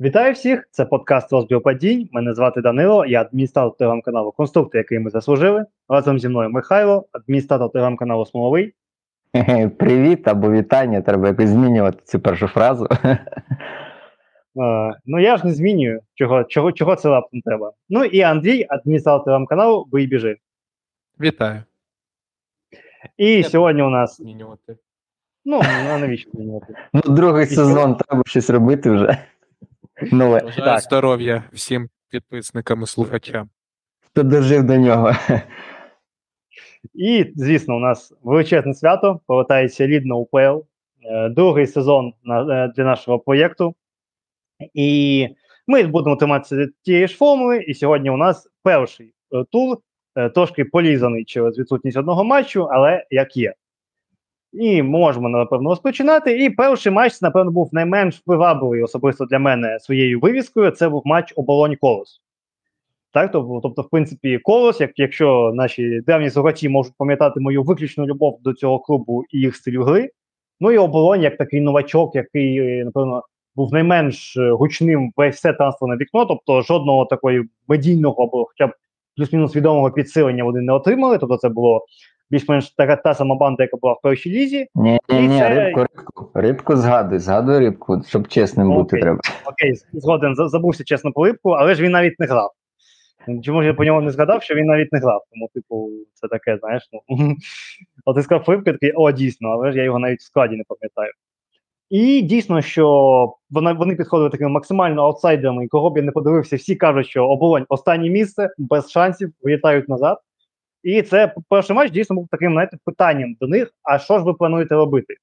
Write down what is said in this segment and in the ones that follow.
Вітаю всіх! Це подкаст розбір падінь. Мене звати Данило, я адміністратор телеграм-каналу Конструктор, який ми заслужили. Разом зі мною Михайло, адміністратор телеграм-каналу Смоловий. Привіт або вітання. Треба якось змінювати цю першу фразу. Е, ну я ж не змінюю, чого чого, чого це лаптом треба. Ну і Андрій, адміністратор телеграм-каналу Бий біжи. Вітаю. І Я сьогодні у нас. Змінювати. Ну, навіщо змінювати? Ну, другий І сезон треба щось робити вже. Нове. Бажаю так. здоров'я всім підписникам і слухачам. Хто дожив до нього? І, звісно, у нас величезне свято. Повертається рідна УПЛ, е, другий сезон е, для нашого проєкту. І ми будемо триматися тієї ж формули. І сьогодні у нас перший е, тур, е, трошки полізаний через відсутність одного матчу, але як є. І можемо, напевно, розпочинати. І перший матч, напевно, був найменш привабливий особисто для мене своєю вивіскою. Це був матч оболонь колос. Так, тобто, в принципі, колос, як, якщо наші давні слухачі можуть пам'ятати мою виключну любов до цього клубу і їх стилю гри. Ну і оболонь, як такий новачок, який, напевно, був найменш е, гучним весь все трансферне вікно, тобто жодного такої медійного або хоча б плюс-мінус відомого підсилення вони не отримали. Тобто, це було більш-менш така та сама банда, яка була в першій лізі. Ні, ні, ні, це- рибку, рибку. Рибку згадуй, згадуй рибку, щоб чесним бути Окей. треба. Окей, згоден, забувся чесно по липку, але ж він навіть не грав. Чому ж я по ньому не згадав, що він навіть не грав? Тому, типу, це таке, знаєш, ну. От ти сказав Флипка, такий, о, дійсно, але ж я його навіть в складі не пам'ятаю. І дійсно, що вони, вони підходили такими максимально аутсайдерами, і кого б я не подивився, всі кажуть, що оболонь останнє місце, без шансів, вилітають назад. І це перший матч дійсно був таким знаєте, питанням до них: а що ж ви плануєте робити?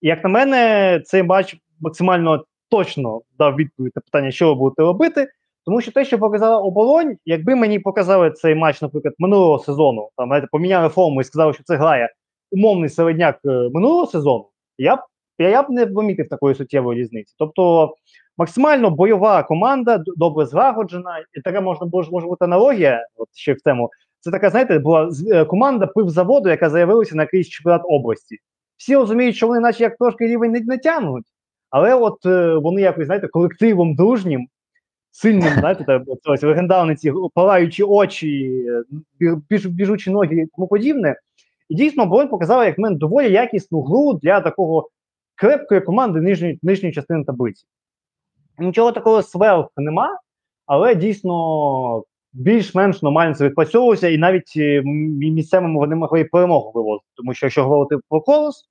І як на мене, цей матч максимально точно дав відповідь на питання, що ви будете робити. Тому що те, що показала оболонь, якби мені показали цей матч, наприклад, минулого сезону, там знаєте, поміняли форму і сказали, що це грає умовний середняк е, минулого сезону, я б я б не помітив такої суттєвої різниці. Тобто максимально бойова команда, добре злагоджена, і така можна було може бути аналогія, от ще в тему. Це така, знаєте, була е, команда пивзаводу, яка заявилася на якийсь чемпіонат області. Всі розуміють, що вони, наче як трошки рівень не, не тягнуть, але от е, вони якось, знаєте, колективом дружнім, сильним, знаєте, та, легендарні ці палаючі очі, біж, біжучі ноги і тому подібне. І дійсно оборонь показала, як в мене доволі якісну гру для такого крепкої команди нижньої, нижньої частини таблиці. Нічого такого сверх нема, але дійсно більш-менш нормально це відпрацьовувалося, і навіть е, місцевими вони могли і перемогу вивозити. Тому що якщо говорити про колос,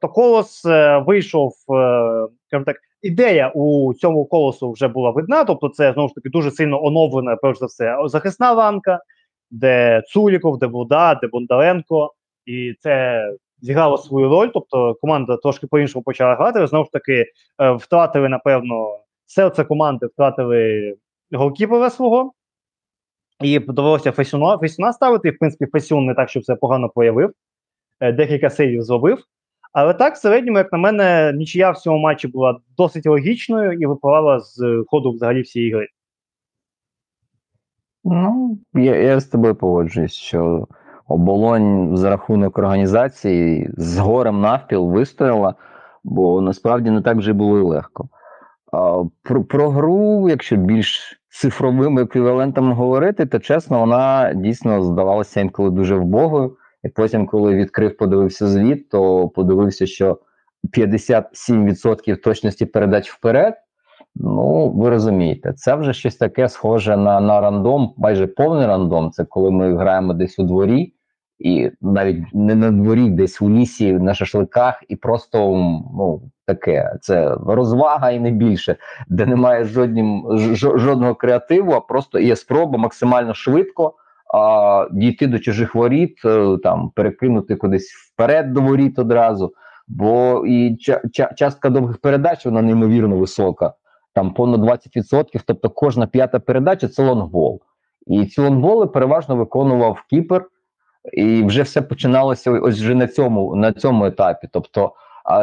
то колос е, вийшов, е, скажімо так, ідея у цьому колосу вже була видна. Тобто, це знову ж таки дуже сильно оновлена, перш за все, захисна ланка, де Цуліков, де Буда, де Бондаренко, і це зіграло свою роль. Тобто команда трошки по-іншому почала грати. Знову ж таки, е, втратили, напевно, серце команди, втратили голкіпера свого. І довелося Фесюна, Фесюна ставити. В принципі, Фесюн не так, щоб це погано проявив. Е, Декілька сейвів зробив. Але так, в середньому, як на мене, нічия в цьому матчі була досить логічною і випливала з ходу взагалі всієї гри. Ну, я, я з тобою погоджуюсь, що оболонь за рахунок організації з горем навпіл вистояла, бо насправді не так вже було і легко. Про, про гру, якщо більш цифровими еквівалентами говорити, то чесно, вона дійсно здавалася інколи дуже вбогою. І потім, коли відкрив, подивився звіт, то подивився, що 57% точності передач вперед. Ну, ви розумієте, це вже щось таке схоже на, на рандом, майже повний рандом. Це коли ми граємо десь у дворі, і навіть не на дворі, десь у лісі, на шашликах, і просто ну, таке. Це розвага і не більше, де немає жоднім, жо- жодного креативу, а просто є спроба максимально швидко а, дійти до чужих воріт, е, там перекинути кудись вперед до воріт одразу. Бо і ча- ча- частка довгих передач вона неймовірно висока там понад 20%, тобто кожна п'ята передача це лонгбол. І ці лонгболи переважно виконував кіпер, і вже все починалося ось вже на цьому, на цьому етапі. Тобто,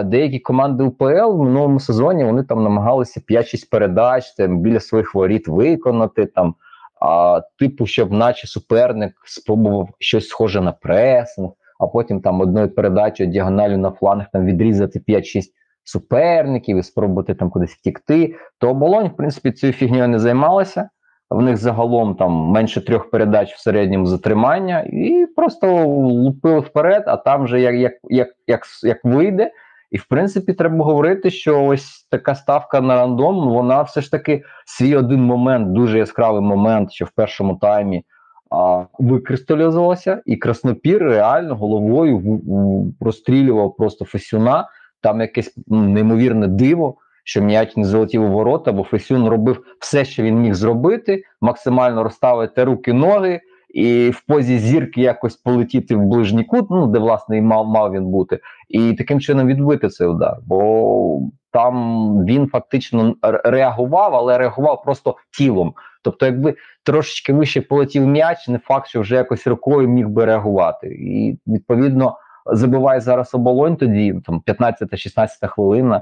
деякі команди УПЛ в минулому сезоні вони там намагалися 5-6 передач там, біля своїх воріт виконати. Там, а, типу, щоб наче суперник спробував щось схоже на пресинг, а потім там одною передачею діагоналю на фланг там відрізати 5-6 суперників і спробувати там кудись втікти. То оболонь, в принципі, цією фігньою не займалася. В них загалом там менше трьох передач в середньому затримання, і просто лупили вперед, а там же як, як, як, як, як вийде. І в принципі, треба говорити, що ось така ставка на рандом, вона все ж таки свій один момент, дуже яскравий момент, що в першому таймі а, викристалізувалася, і Краснопір реально головою в, в, розстрілював просто Фесюна. Там якесь неймовірне диво, що м'яч не залетів у ворота, бо Фесюн робив все, що він міг зробити, максимально розставити руки, ноги. І в позі зірки якось полетіти в ближній кут, ну де власне і мав мав він бути, і таким чином відбити цей удар. Бо там він фактично реагував, але реагував просто тілом. Тобто, якби трошечки вище полетів м'яч, не факт, що вже якось рукою міг би реагувати. І відповідно забиває зараз оболонь тоді, там 15-16 хвилина.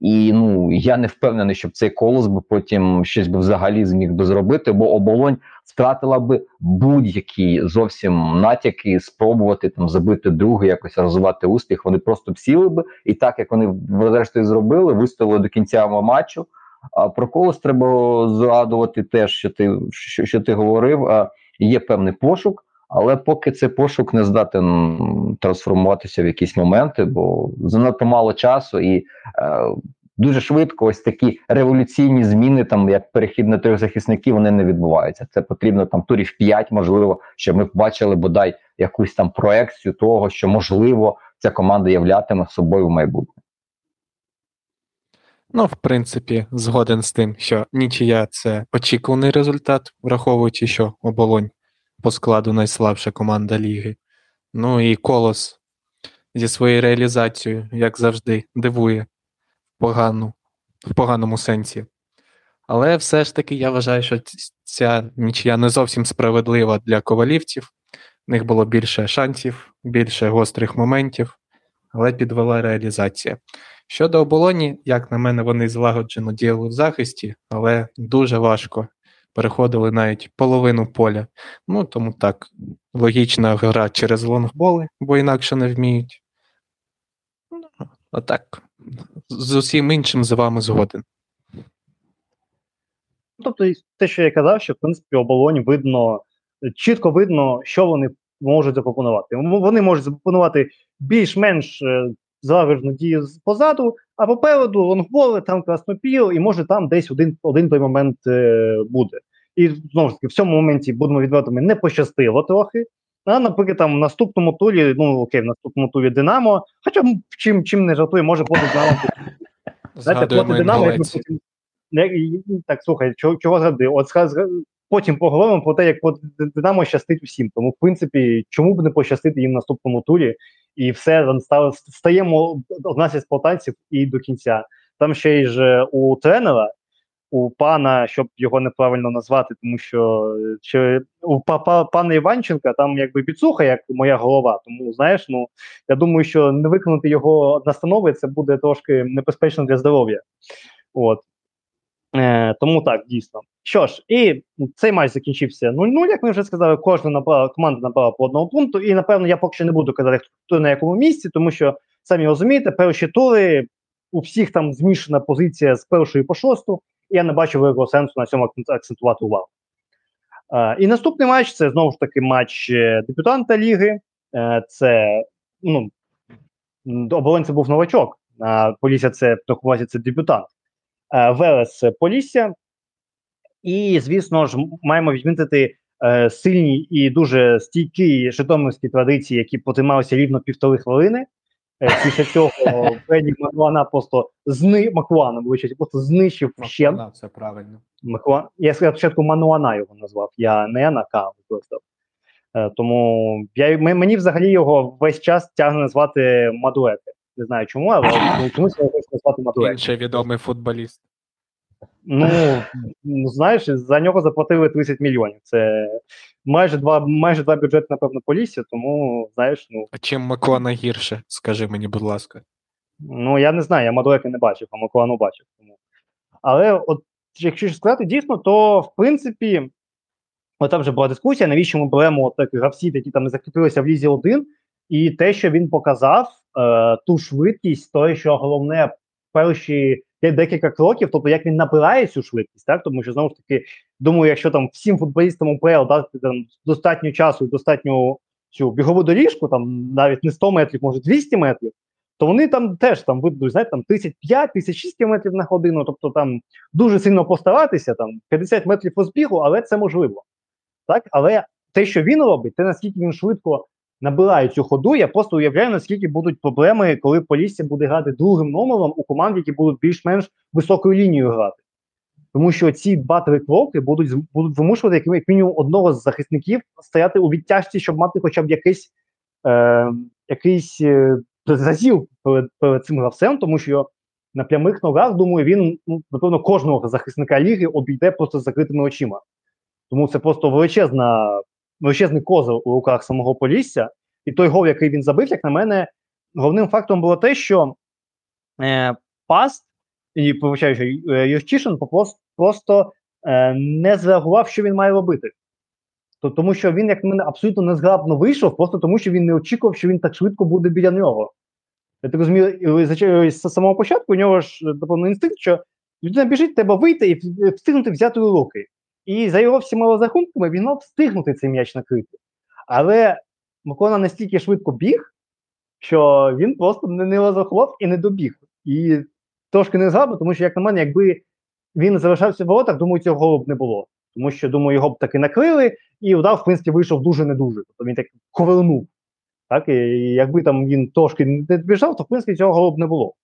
І ну я не впевнений, щоб цей колос би потім щось би взагалі зміг би зробити, бо оболонь втратила би будь-які зовсім натяки, спробувати там забити другий, якось розвивати успіх. Вони просто всіли би, і так як вони врешті зробили, виставили до кінця матчу. А про колос треба згадувати теж, що ти що, що ти говорив. А є певний пошук. Але поки цей пошук не здатен трансформуватися в якісь моменти, бо занадто мало часу, і е, дуже швидко ось такі революційні зміни, там як перехід на трьох захисників, вони не відбуваються. Це потрібно там турів 5, можливо, щоб ми бачили бодай якусь там проекцію того, що можливо ця команда являтиме собою в майбутньому. Ну, в принципі, згоден з тим, що нічия це очікуваний результат, враховуючи, що оболонь по складу найслабша команда ліги. Ну і Колос зі своєю реалізацією, як завжди, дивує в, погану, в поганому сенсі. Але все ж таки я вважаю, що ця нічия не зовсім справедлива для ковалівців. В них було більше шансів, більше гострих моментів, але підвела реалізація. Щодо оболоні, як на мене, вони злагоджено діяли в захисті, але дуже важко переходили навіть половину поля. Ну тому так, логічна гра через лонгболи, бо інакше не вміють. Ну, а так, з усім іншим з вами згоден. Тобто, те, що я казав, що в принципі оболонь видно, чітко видно, що вони можуть запропонувати. Вони можуть запропонувати більш-менш е, злагоджену дію позаду, а попереду лонгболи, там краснопіл, і може там десь один один той момент е, буде. І знову ж таки, в цьому моменті будемо відвертими, не пощастило трохи. А, наприклад, там в наступному турі, ну окей, в наступному турі Динамо, хоча чим чим не жартує, може проти Динамо. Знаєте, проти Динамо, як ми потім. Так, слухай, чого чого згади? От потім поговоримо про те, як Динамо щастить усім. Тому, в принципі, чому б не пощастити їм в наступному турі, і все стаємо одна з спортанців і до кінця. Там ще й ж у тренера у пана, щоб його неправильно назвати, тому що чи у пана Іванченка там якби підсуха, як моя голова. Тому знаєш, ну я думаю, що не виконати його настанови це буде трошки небезпечно для здоров'я. От. Е, Тому так, дійсно. Що ж, і цей матч закінчився 0-0, як ми вже сказали, кожна набрала, команда набрала по одному пункту. І напевно я поки що не буду казати, хто на якому місці, тому що самі розумієте, перші тури у всіх там змішана позиція з першої по шосту я не бачу великого сенсу на цьому акцентувати увагу. Uh, і наступний матч це знову ж таки матч е, дебютанта ліги. Uh, це ну, оборонця був новачок. Uh, Полісся це в це дебютант. Велес Полісся. І, звісно ж, маємо відмітити сильні і дуже стійкі житомирські традиції, які потрималися рівно півтори хвилини. Е, після цього Бенні Маклана просто зни Маклана, вибачайте, просто знищив ще. Це правильно. Маклан... Я спочатку Мануана його назвав, я не на К використав. Е, тому я, мені взагалі його весь час тягне назвати Мадуети. Не знаю чому, але чомусь я хочу назвати Мадуети. Інший відомий футболіст. Ну, ну, знаєш, за нього заплатили 30 мільйонів. Це майже два майже два бюджети, напевно, Полісся, тому знаєш, ну. А чим Маклана гірше, скажи мені, будь ласка. Ну, я не знаю, я Мадуеки не бачив, а Маклану бачив. Тому. Але от, якщо сказати дійсно, то в принципі, от там вже була дискусія, навіщо ми беремо от так, гравців, які там закріпилися в Лізі 1, і те, що він показав, е, ту швидкість, то, що головне перші де- декілька кроків, тобто як він набирає цю швидкість, так тому що знову ж таки, думаю, якщо там всім футболістам УПЛ дати там достатньо часу і достатню цю бігову доріжку, там навіть не 100 метрів, може 200 метрів, то вони там теж там видадуть, знаєте, там 35-36 км на годину, тобто там дуже сильно постаратися, там 50 метрів по збігу, але це можливо. Так, але те, що він робить, те наскільки він швидко набирає цю ходу, я просто уявляю, наскільки будуть проблеми, коли Полісся буде грати другим номером у команд, які будуть більш-менш високою лінією грати. Тому що ці два-три кроки будуть будуть вимушувати як, як мінімум одного з захисників стояти у відтяжці, щоб мати хоча б якийсь, е, якийсь е, зазіл перед, перед цим гравцем, тому що на прямих ногах, думаю, він ну, напевно кожного захисника ліги обійде просто з закритими очима. Тому це просто величезна, величезний козир у руках самого Полісся. І той гол, який він забив, як на мене, головним фактором було те, що е, Паст і повичаю, що е, просто, е, не зреагував, що він має робити. То, тому що він, як на мене, абсолютно незграбно вийшов, просто тому що він не очікував, що він так швидко буде біля нього. Я так розумію, з самого початку у нього ж напевно інстинкт, що людина біжить, треба вийти і встигнути взяти у руки. І за його всіма розрахунками він мав встигнути цей м'яч накрити. Але Микола настільки швидко біг, що він просто не, розрахував і не добіг. І трошки не згадав, тому що, як на мене, якби він залишався в воротах, думаю, цього б не було. Тому що, думаю, його б таки накрили, і удар, в принципі, вийшов дуже не дуже. Тобто він так ковернув. Так, і якби там він трошки не біжав, то в принципі цього б не було.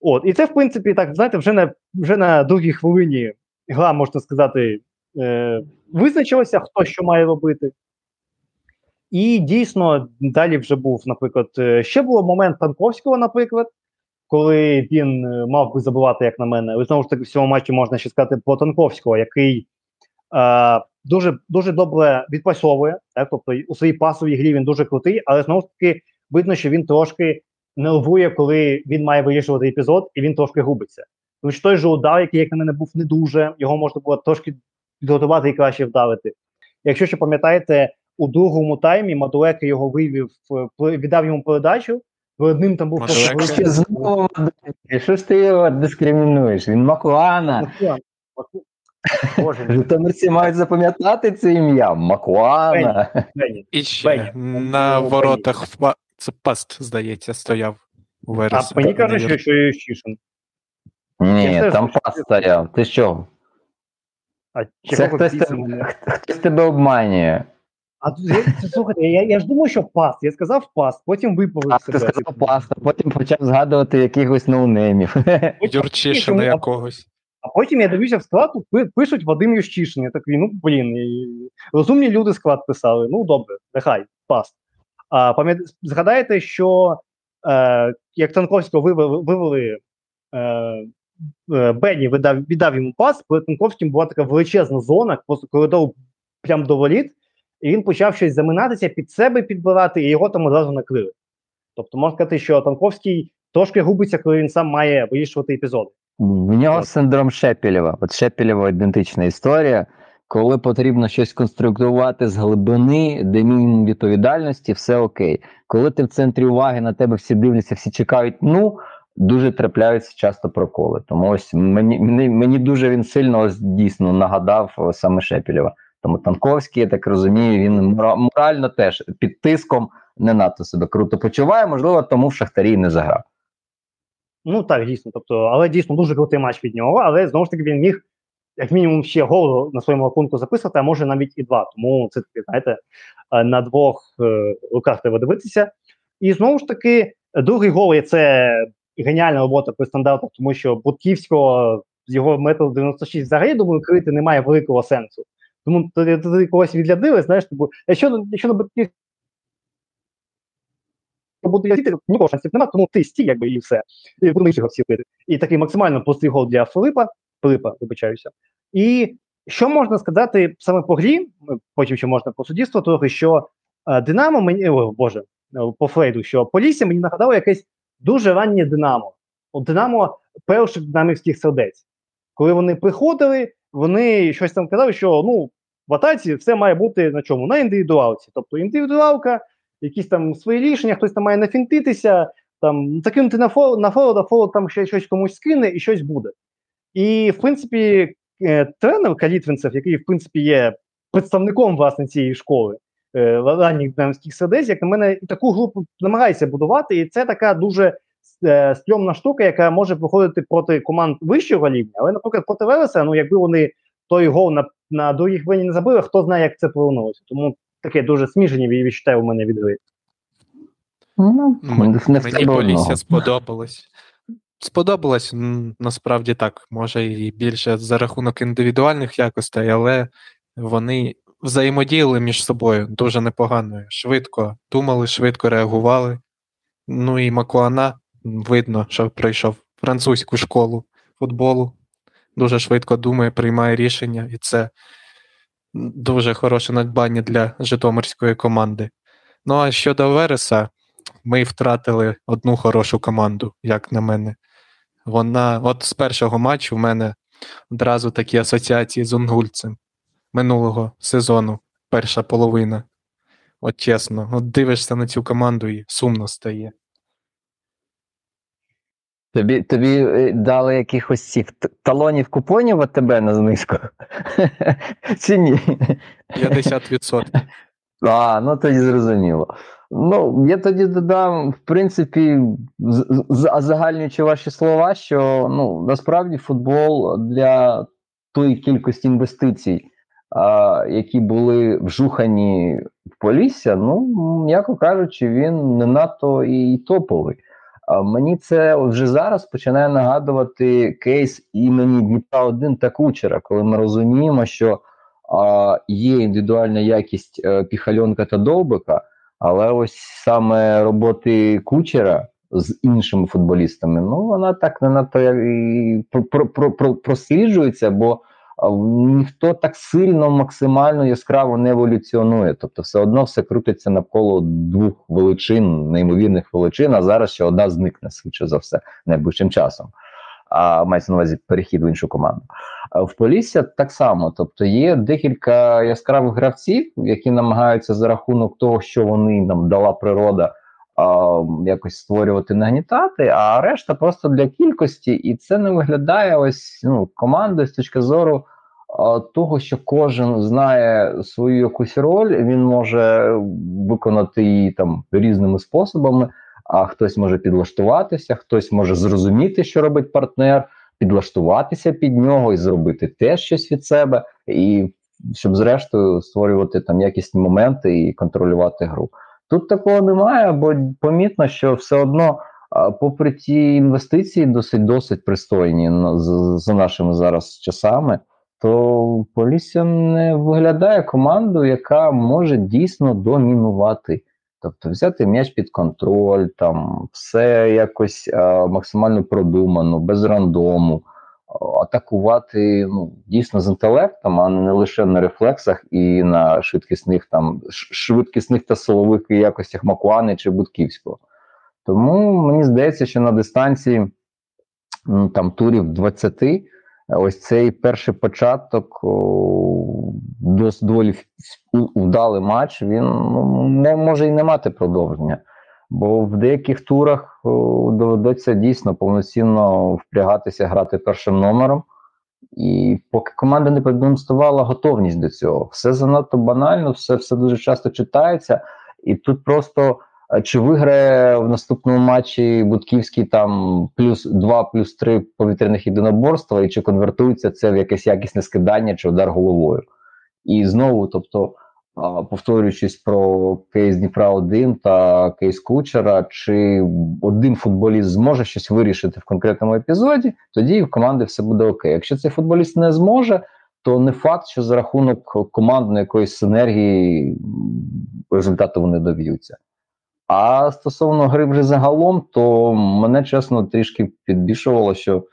От, і це, в принципі, так, знаєте, вже на вже на другій хвилині гра, можна сказати, е, визначилася, хто що має робити. І дійсно, далі вже був, наприклад, е, ще був момент Танковського, наприклад, коли він е, мав би забивати, як на мене. Але знову ж таки, в цьому матчі можна ще сказати про Танковського, який е, дуже дуже добре відпасовує. Так? Тобто у своїй пасовій грі він дуже крутий, але знову ж таки видно, що він трошки нервує, коли він має вирішувати епізод, і він трошки губиться. Тому що той же удар, який, як на мене, був не дуже, його можна було трошки підготувати і краще вдавити. Якщо ще пам'ятаєте, у другому таймі Мадуеки його вивів, е, віддав йому передачу. Перед ним там був знову що ж ти його дискримінуєш? Він Макуана. Макуан. Маку- Житомирці мають запам'ятати це ім'я. Макуана. І ще на воротах це паст, здається, стояв у А вересі. мені кажуть, що, Ющишин. Ні, там теж- пас стояв. Ти що? А Це хтось, тебе- хтось тебе обманює. А тут слухайте, я, я ж думав, що паст. Я сказав паст, потім виповів А себе. ти сказав пас, а потім почав згадувати якихось ноунеймів. Потім- Юрчишина якогось. А потім я дивлюся в склад, пишуть Вадим Ющишин. Я такий, ну блін, розумні люди склад писали. Ну добре, нехай, паст. А пам'ят... згадаєте, що е, як Танковського вивели, вивели е, Бенні видав, віддав йому пас, перед Танковським була така величезна зона, просто коридор прямо до воріт, і він почав щось заминатися під себе підбирати, і його там одразу накрили. Тобто можна сказати, що Танковський трошки губиться, коли він сам має вирішувати епізоди. В нього От. синдром Шепелєва. От Шепелєва ідентична історія. Коли потрібно щось конструктувати з глибини, де мінімум відповідальності, все окей. Коли ти в центрі уваги на тебе всі дивляться, всі чекають, ну дуже трапляються часто проколи. Тому ось мені, мені, мені дуже він сильно ось, дійсно нагадав саме Шепелєва. Тому Танковський, я так розумію, він морально теж під тиском не надто себе круто почуває. Можливо, тому в Шахтарі не заграв. Ну так, дійсно. Тобто, але дійсно дуже крутий матч від нього, але знову ж таки він міг, як мінімум, ще гол на своєму рахунку записувати, а може навіть і два. Тому це таки, знаєте, е, на двох е, руках треба дивитися. І знову ж таки, другий гол є геніальна робота при стандартах, тому що Будківського з його метру 96 взагалі, думаю, крити немає великого сенсу. Тому тоді, тоді когось відрядили, знаєш, типу, якщо, якщо на Будківського буде нікого шансів немає, тому ти стій, якби і все. І будемо інших всіх бити. І такий максимально простий гол для Филипа, Филипа, вибачаюся. І що можна сказати саме по грі, потім ще можна по суддівству, трохи, що е, Динамо мені, о, Боже, е, по Фрейду, що Полісся мені нагадало якесь дуже раннє Динамо. От Динамо перших динамівських сердець. Коли вони приходили, вони щось там казали, що ну, в атаці все має бути на чому? На індивідуалці. Тобто індивідуалка, якісь там свої рішення, хтось там має нафінтитися, там закинути на фол, на фолод, а фолод там ще щось комусь скине і щось буде. І, в принципі, е, тренер Калітвинцев, який, в принципі, є представником власне цієї школи ранніх динамських сердець, як на мене, і таку групу намагається будувати, і це така дуже е, стрьомна штука, яка може проходити проти команд вищого рівня, але, наприклад, проти Велеса, ну якби вони той гол на, на другій хвилині не забили, хто знає, як це повернулося. Тому таке дуже сміжені відчуття у мене від гри. Ну, не Мені. Полісся сподобалось. Сподобалось, насправді так, може і більше за рахунок індивідуальних якостей, але вони взаємодіяли між собою дуже непогано. Швидко думали, швидко реагували. Ну і Макуана видно, що пройшов французьку школу футболу. Дуже швидко думає, приймає рішення, і це дуже хороше надбання для Житомирської команди. Ну а щодо Вереса, ми втратили одну хорошу команду, як на мене. Вона, от з першого матчу в мене одразу такі асоціації з Унгульцем минулого сезону, перша половина. От чесно, от дивишся на цю команду і сумно стає. Тобі, тобі е, дали якихось цих талонів купонів від тебе на знижку? Чи ні? 50%. А, ну тоді зрозуміло. Ну, я тоді додам, в принципі, загальнюючи ваші слова, що ну, насправді футбол для тої кількості інвестицій, які були вжухані в Полісся, ну, м'яко кажучи, він не надто і топовий. Мені це вже зараз починає нагадувати кейс імені Дніпра 1 та Кучера, коли ми розуміємо, що а, є індивідуальна якість е, Піхальонка та Довбика, але ось саме роботи Кучера з іншими футболістами, ну вона так не надто про, про, про, про, просліджується, бо ніхто так сильно максимально яскраво не еволюціонує. Тобто, все одно все крутиться навколо двох величин, неймовірних величин, а зараз ще одна зникне швидше за все найближчим часом. А мається на увазі перехід в іншу команду. В Полісся так само, тобто є декілька яскравих гравців, які намагаються за рахунок того, що вони нам дала природа, якось створювати нагнітати, а решта просто для кількості, і це не виглядає ось ну, командою з точки зору того, що кожен знає свою якусь роль, він може виконати її там різними способами. А хтось може підлаштуватися, хтось може зрозуміти, що робить партнер підлаштуватися під нього і зробити теж щось від себе, і щоб зрештою створювати там якісні моменти і контролювати гру. Тут такого немає, бо помітно, що все одно, попри ті інвестиції, досить досить пристойні за нашими зараз часами, то Полісся не виглядає командою, яка може дійсно домінувати. Тобто взяти м'яч під контроль, там все якось а, максимально продумано, без рандому, атакувати ну, дійсно з інтелектом, а не лише на рефлексах і на швидкісних там швидкісних та силових якостях Макуани чи Будківського. Тому мені здається, що на дистанції м, там турів 20 ось цей перший початок о, дос- доволі вдалий матч, він ну, мо- може і не мати продовження. Бо в деяких турах доведеться дійсно повноцінно впрягатися, грати першим номером. І поки команда не продемонструвала готовність до цього, все занадто банально, все, все дуже часто читається, і тут просто е, чи виграє в наступному матчі Будківський там плюс 2, плюс 3 повітряних єдиноборства, і чи конвертується це в якесь якісне скидання чи удар головою. І знову, тобто, повторюючись про кейс Дніпра 1 та кейс Кучера, чи один футболіст зможе щось вирішити в конкретному епізоді, тоді в команди все буде окей. Якщо цей футболіст не зможе, то не факт, що за рахунок командної якоїсь синергії результату вони доб'ються. А стосовно гри вже загалом, то мене чесно трішки підбішувало, що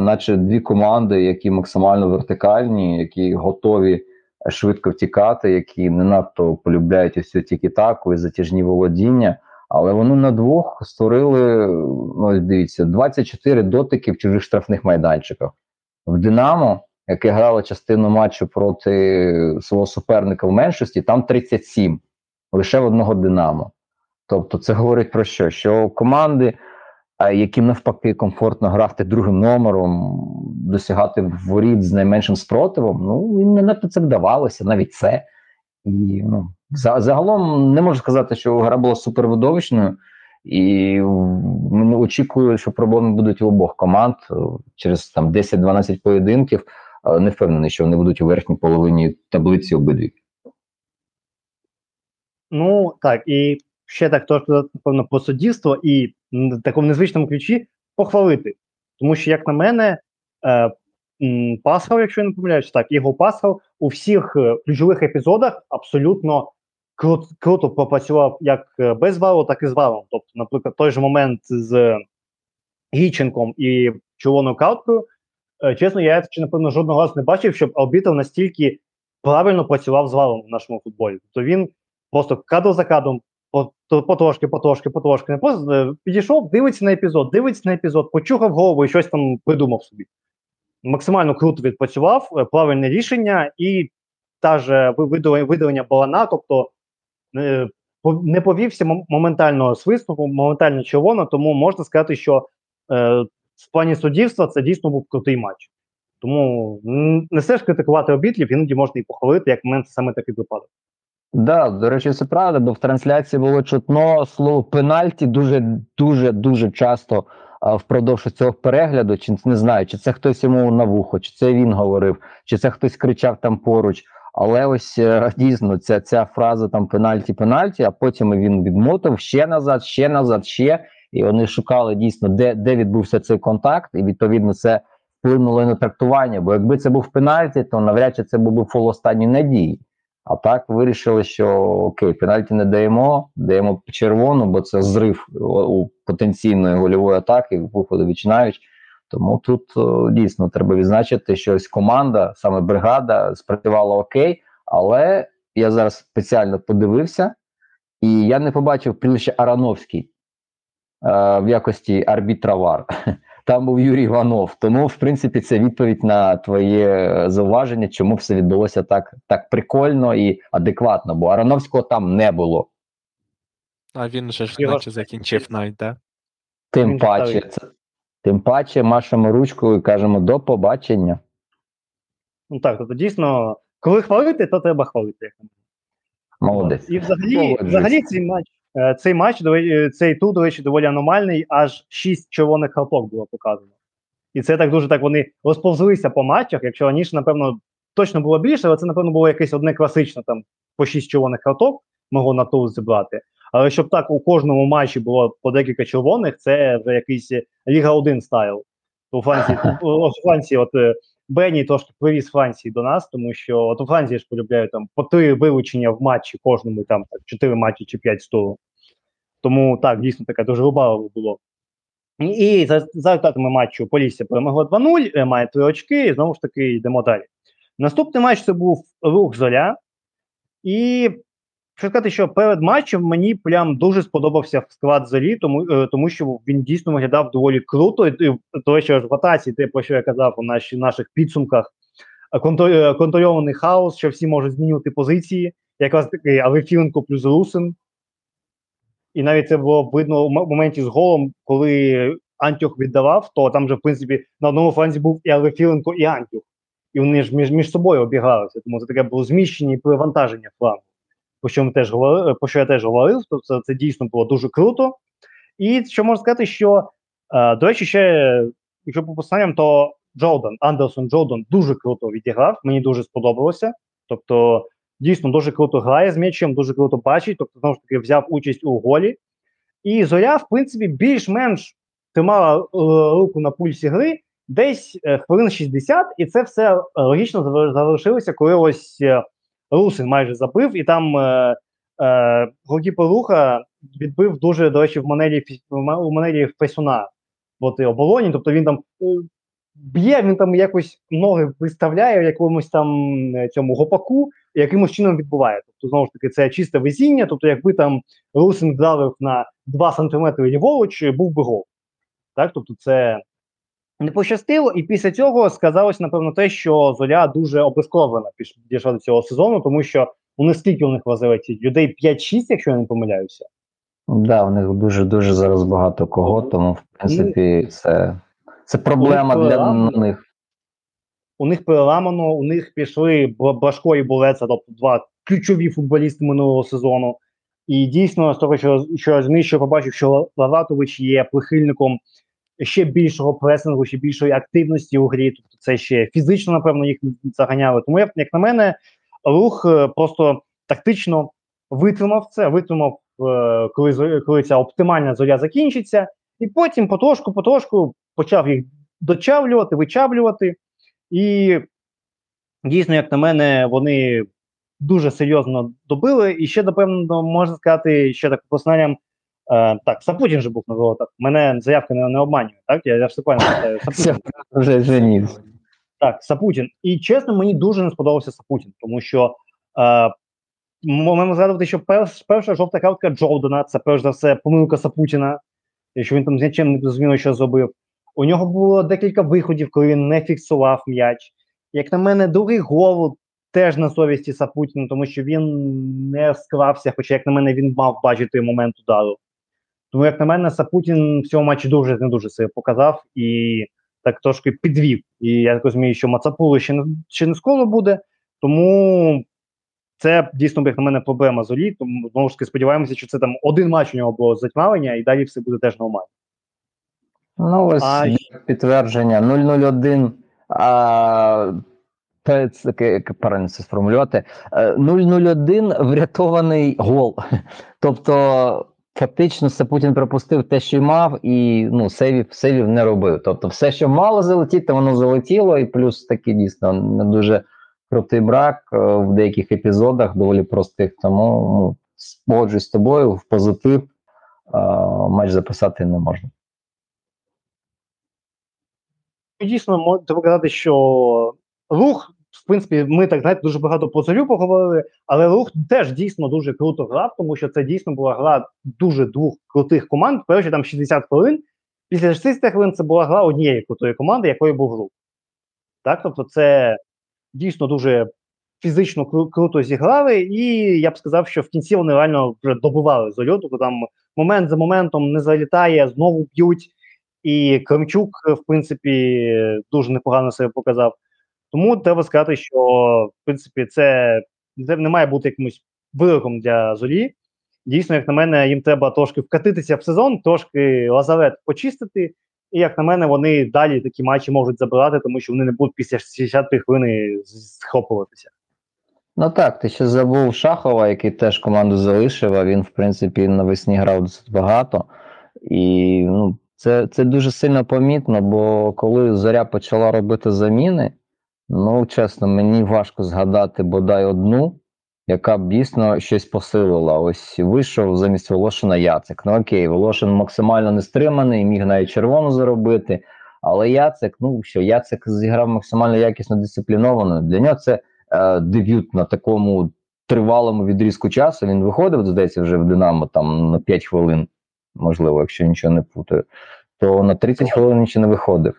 наче дві команди, які максимально вертикальні, які готові швидко втікати, які не надто полюбляють ось цю тікі-таку і затяжні володіння. Але вони на двох створили, ну дивіться, 24 дотики в чужих штрафних майданчиках. В Динамо, яке грало частину матчу проти свого суперника в меншості, там 37 лише в одного Динамо. Тобто, це говорить про що? Що команди, яким навпаки комфортно грати другим номером, досягати воріт з найменшим спротивом, ну їм не надто це вдавалося, навіть це. І ну, загалом не можу сказати, що гра була супервидовищною. І м, очікую, що проблеми будуть у обох команд е, через там 10-12 поєдинків. Не впевнений, що вони будуть у верхній половині таблиці обидві. Ну так, і ще так трошки напевно про суддівство і такому незвичному ключі похвалити. Тому що, як на мене, е, Пасхал, якщо я не помиляюсь, так, його Пасхал у всіх е, ключових епізодах абсолютно кру- круто попрацював як е, без валу, так і з валом. Тобто, наприклад, той же момент з Гіченком і червоною карткою, чесно, я чи напевно жодного разу не бачив, щоб арбітр настільки правильно працював з валом в нашому футболі. Тобто він просто кадр за кадром, по- потрошки, потрошки, потрошки, е, підійшов, дивиться на епізод, дивиться на епізод, почухав голову і щось там придумав собі. Максимально круто відпрацював, е, правильне рішення, і та ж видалення, балана, тобто е, не повівся мом- моментально свисту, моментально червоно, тому можна сказати, що е, в плані суддівства це дійсно був крутий матч. Тому не все ж критикувати обітлів, іноді можна і похвалити, як в мене саме такий випадок. Да, до речі, це правда, бо в трансляції було чутно слово пенальті дуже дуже дуже часто а, впродовж цього перегляду. Чи не знаю, чи це хтось йому на вухо, чи це він говорив, чи це хтось кричав там поруч. Але ось е, дійсно ця, ця фраза там пенальті, пенальті, а потім він відмотав ще назад, ще назад, ще. І вони шукали дійсно, де, де відбувся цей контакт, і відповідно це вплинуло на трактування. Бо якби це був пенальті, то навряд чи це був фол останньої надії. А так вирішили, що окей, пенальті не даємо, даємо червону, бо це зрив у, потенційної гольової атаки, виходу відчинають. Тому тут о, дійсно треба відзначити, що ось команда, саме бригада, спрацювала окей, але я зараз спеціально подивився, і я не побачив прізвище Арановський е, в якості арбітра ВАР. Там був Юрій Іванов. Тому, в принципі, це відповідь на твоє зауваження, чому все відбулося так, так прикольно і адекватно, бо Арановського там не було. А він же ж Його наче закінчив навіть, да? Тим Він паче, це, тим паче машемо ручкою і кажемо до побачення. Ну так, тобто дійсно, коли хвалити, то треба хвалити. Молодець. І взагалі, взагалі цей матч, е, цей матч, е, цей тур, до речі, доволі аномальний, аж шість червоних карток було показано. І це так дуже так вони розповзлися по матчах. Якщо раніше, напевно, точно було більше, але це, напевно, було якесь одне класичне там по шість червоних карток могло на тур зібрати. Але щоб так у кожному матчі було по декілька червоних, це вже якийсь е, Ліга 1 стайл. У Франції, у, у Франції, от Бенні трошки привіз Франції до нас, тому що от у Франції ж полюбляють там по три вилучення в матчі кожному, там чотири матчі чи п'ять туру. Тому так, дійсно таке дуже вибагово було. І, за, за результатами матчу Полісся перемогло 2-0, е, має три очки, і знову ж таки йдемо далі. Наступний матч це був рух зоря. І що сказати, що перед матчем мені прям дуже сподобався склад зорі, тому, е, тому що він дійсно виглядав доволі круто. І, і то, що в атаці, те, про що я казав у наші, наших підсумках, е, е, контрольований хаос, що всі можуть змінювати позиції, якраз такий Алефіленко плюс Русин. І навіть це було видно в моменті з голом, коли Антюх віддавав, то там же, в принципі, на одному фланзі був і Алефіленко, і Антюх. І вони ж між, між собою обігалися, тому це таке було зміщення і перевантаження флангу. Про що ми теж говорили, про що я теж говорив, то це, це дійсно було дуже круто. І що можна сказати, що е, до речі, ще якщо по посланням, то Джордан, Андерсон Джордан дуже круто відіграв, мені дуже сподобалося. Тобто, дійсно дуже круто грає з м'ячем, дуже круто бачить, тобто, знову ж таки, взяв участь у голі. І Зоря, в принципі, більш-менш тримала е, руку на пульсі гри десь е, хвилин 60, і це все е, логічно завершилося, коли ось е, Русин майже забив, і там е, е, голкіпер руха відбив дуже, до речі, в манері в у манері проти оболоні. Тобто він там е, б'є, він там якось ноги виставляє в якомусь там е, цьому гопаку, і якимось чином відбуває. Тобто, знову ж таки, це чисте везіння. Тобто, якби там Русин вдарив на 2 см ліворуч, був би гол. Так, тобто, це не пощастило, і після цього сказалось, напевно, те, що Зоря дуже піш- підійшла до цього сезону, тому що ну наскільки у них возили ці людей 5-6, якщо я не помиляюся. Да, у них дуже дуже зараз багато кого, тому в принципі це, це проблема для них. у них переламано, у них пішли Блажко і Булеца, тобто два ключові футболісти минулого сезону. І дійсно, з того, що, що я побачив, що Лаватович є прихильником ще більшого пресингу, ще більшої активності у грі. Тобто це ще фізично, напевно, їх заганяли. Тому, як, на мене, рух е, просто тактично витримав це, витримав, е, коли, коли ця оптимальна зоря закінчиться, і потім потрошку, потрошку почав їх дочавлювати, вичавлювати. І дійсно, як на мене, вони дуже серйозно добили. І ще, напевно, можна сказати, ще так посланням. Е, так, Сапутін же був на воротах. Мене заявка не, не обманює, так? Я, я все пам'ятаю. Вже, ні. Так, Сапутін. І чесно, мені дуже не сподобався Сапутін, тому що е, можемо згадувати, що перш, перша жовта картка Джордана, це перш за все помилка Сапутіна, що він там з нічим не зрозуміло, що зробив. У нього було декілька виходів, коли він не фіксував м'яч. Як на мене, другий гол теж на совісті Сапутіна, тому що він не склався, хоча, як на мене, він мав бачити момент удару. Тому, як на мене, Сапутін в цьому матчі дуже не дуже себе показав і так трошки підвів. І я так розумію, що Мацапулу ще не ще не скоро буде, тому це дійсно, як на мене, проблема з Олі. Тому знову ж таки сподіваємося, що це там один матч у нього було затьмарення, і далі все буде теж нормально. Ну, ось А є підтвердження 001. А, те- це таке, як правильно це сформулювати. Е, 001 врятований гол. Тобто, фактично, Сапутін пропустив те, що мав, і ну, сейвів, сейвів не робив. Тобто, все, що мало залетіти, воно залетіло, і плюс такий дійсно не дуже крутий брак е, в деяких епізодах, доволі простих. Тому ну, погоджуюсь з тобою в позитив. е, Матч записати не можна. Дійсно, мо- треба казати, що рух, в принципі, ми так знаєте, дуже багато про зорю поговорили, але рух теж дійсно дуже круто грав, тому що це дійсно була гра дуже двох крутих команд. Перші там 60 хвилин. Після 60 хвилин це була гра однієї крутої команди, якою був рух. Так, тобто, це дійсно дуже фізично кру- круто зіграли, і я б сказав, що в кінці вони реально вже добивали зорю. Тобто там момент за моментом не залітає, знову б'ють. І Кремчук, в принципі, дуже непогано себе показав. Тому треба сказати, що в принципі це, це не має бути якимось вироком для зорі. Дійсно, як на мене, їм треба трошки вкатитися в сезон, трошки лазарет почистити. І як на мене, вони далі такі матчі можуть забирати, тому що вони не будуть після 60-ї хвилини схоплюватися. Ну так, ти ще забув Шахова, який теж команду залишив, а він, в принципі, навесні грав досить багато. І ну, це, це дуже сильно помітно, бо коли Зоря почала робити заміни, ну, чесно, мені важко згадати бодай одну, яка б дійсно щось посилила. Ось вийшов замість Волошина Яцик. Ну окей, Волошин максимально нестриманий, міг навіть червону заробити. Але Яцик, ну що, Яцик зіграв максимально якісно дисципліновано. Для нього це е, дебют на такому тривалому відрізку часу. Він виходив, здається, вже в Динамо там на 5 хвилин, можливо, якщо нічого не путаю, то на 30 хвилин ще не виходив.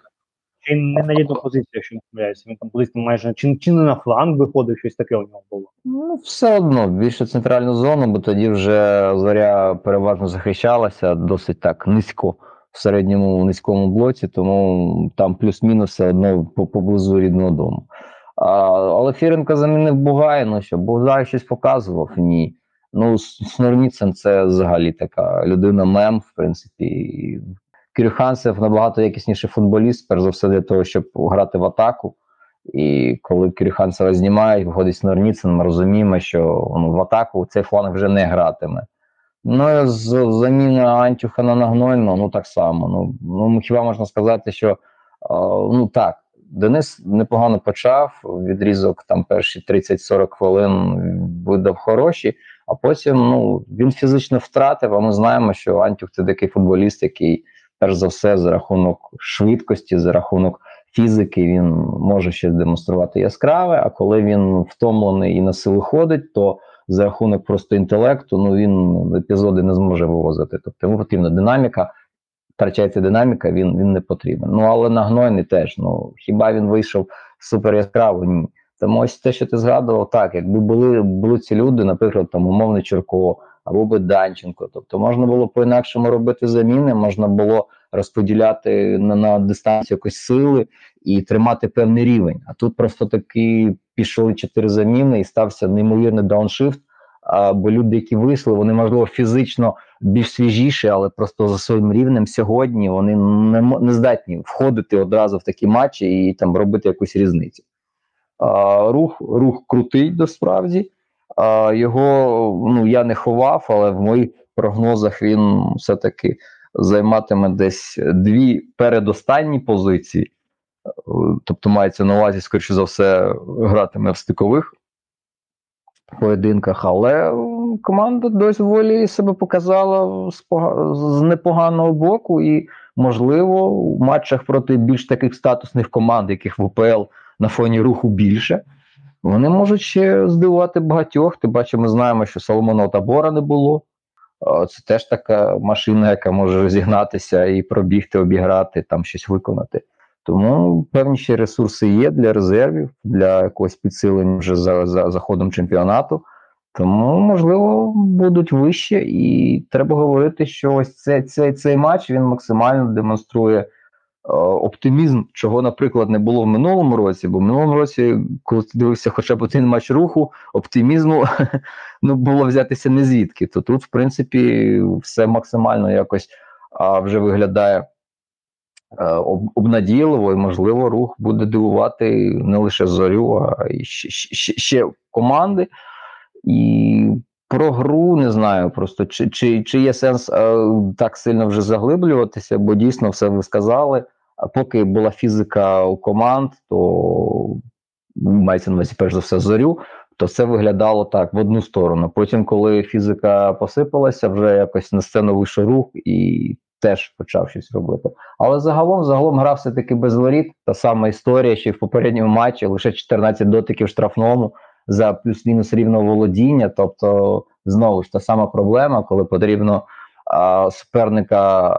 Чи не на єдну позицію, якщо не помиляюся. Він там там майже чи, чи не на фланг виходив, щось таке у нього було. Ну, все одно, більше центральну зону, бо тоді вже зоря переважно захищалася досить так низько в середньому низькому блоці, тому там плюс-мінус все одно поблизу рідного дому. А, але Фіренко замінив Бугай, ну що, Бугай щось показував? Ні. Ну, Снорніцин це взагалі така людина мем, в принципі. І набагато якісніший футболіст, перш за все, для того, щоб грати в атаку. І коли Кирюханцева знімають, виходить Снорніцин, ми розуміємо, що ну, в атаку цей фланг вже не гратиме. Ну, з заміна Антюха на Нагнойно, ну так само. Ну, ну хіба можна сказати, що ну так, Денис непогано почав, відрізок там перші 30-40 хвилин видав хороші, а потім ну, він фізично втратив, а ми знаємо, що Антюх це такий футболіст, який, перш за все, за рахунок швидкості, за рахунок фізики він може ще демонструвати яскраве, а коли він втомлений і на силу ходить, то за рахунок просто інтелекту, ну він епізоди не зможе вивозити. Тобто йому потрібна динаміка, втрачається динаміка, він, він не потрібен. Ну але на гнойний теж. Ну хіба він вийшов супер яскраво? Ні. Тому ось те, що ти згадував, так, якби були, були ці люди, наприклад, там умовний Чурко або би Данченко. Тобто можна було по-інакшому робити заміни, можна було розподіляти на, на дистанцію якось сили і тримати певний рівень. А тут просто таки пішли чотири заміни і стався неймовірний дауншифт. А, бо люди, які вийшли, вони можливо фізично більш свіжіші, але просто за своїм рівнем сьогодні вони не, не здатні входити одразу в такі матчі і там робити якусь різницю. А, рух, рух крутий насправді. Його ну, я не ховав, але в моїх прогнозах він все-таки займатиме десь дві передостанні позиції. Тобто мається на увазі, скоріше за все, гратиме в стикових поєдинках, але команда доволі себе показала з, пога- з непоганого боку, і, можливо, у матчах проти більш таких статусних команд, яких в УПЛ на фоні руху більше, вони можуть ще здивувати багатьох. Ти бачиш, ми знаємо, що Соломонова табора не було. Це теж така машина, яка може розігнатися і пробігти, обіграти, там щось виконати. Тому певні ще ресурси є для резервів, для якогось підсилення вже за, за, за ходом чемпіонату. Тому, можливо, будуть вище, і треба говорити, що ось цей, цей, цей матч він максимально демонструє оптимізм, чого, наприклад, не було в минулому році. Бо в минулому році, коли ти дивився хоча б один матч руху, оптимізму ну, було взятися не звідки. То тут, в принципі, все максимально якось а, вже виглядає е, об- обнадійливо, і, можливо, рух буде дивувати не лише зорю, а й ще, ще, ще команди. І про гру не знаю просто, чи, чи, чи є сенс е, так сильно вже заглиблюватися, бо дійсно все ви сказали. Поки була фізика у команд, то мається на увазі перш за все зорю, то все виглядало так в одну сторону. Потім, коли фізика посипалася, вже якось на сцену вийшов рух і теж почав щось робити. Але загалом, загалом гра все-таки без воріт. Та сама історія, що й в попередньому матчі лише 14 дотиків штрафному за плюс-мінус рівного володіння. Тобто, знову ж та сама проблема, коли потрібно а, суперника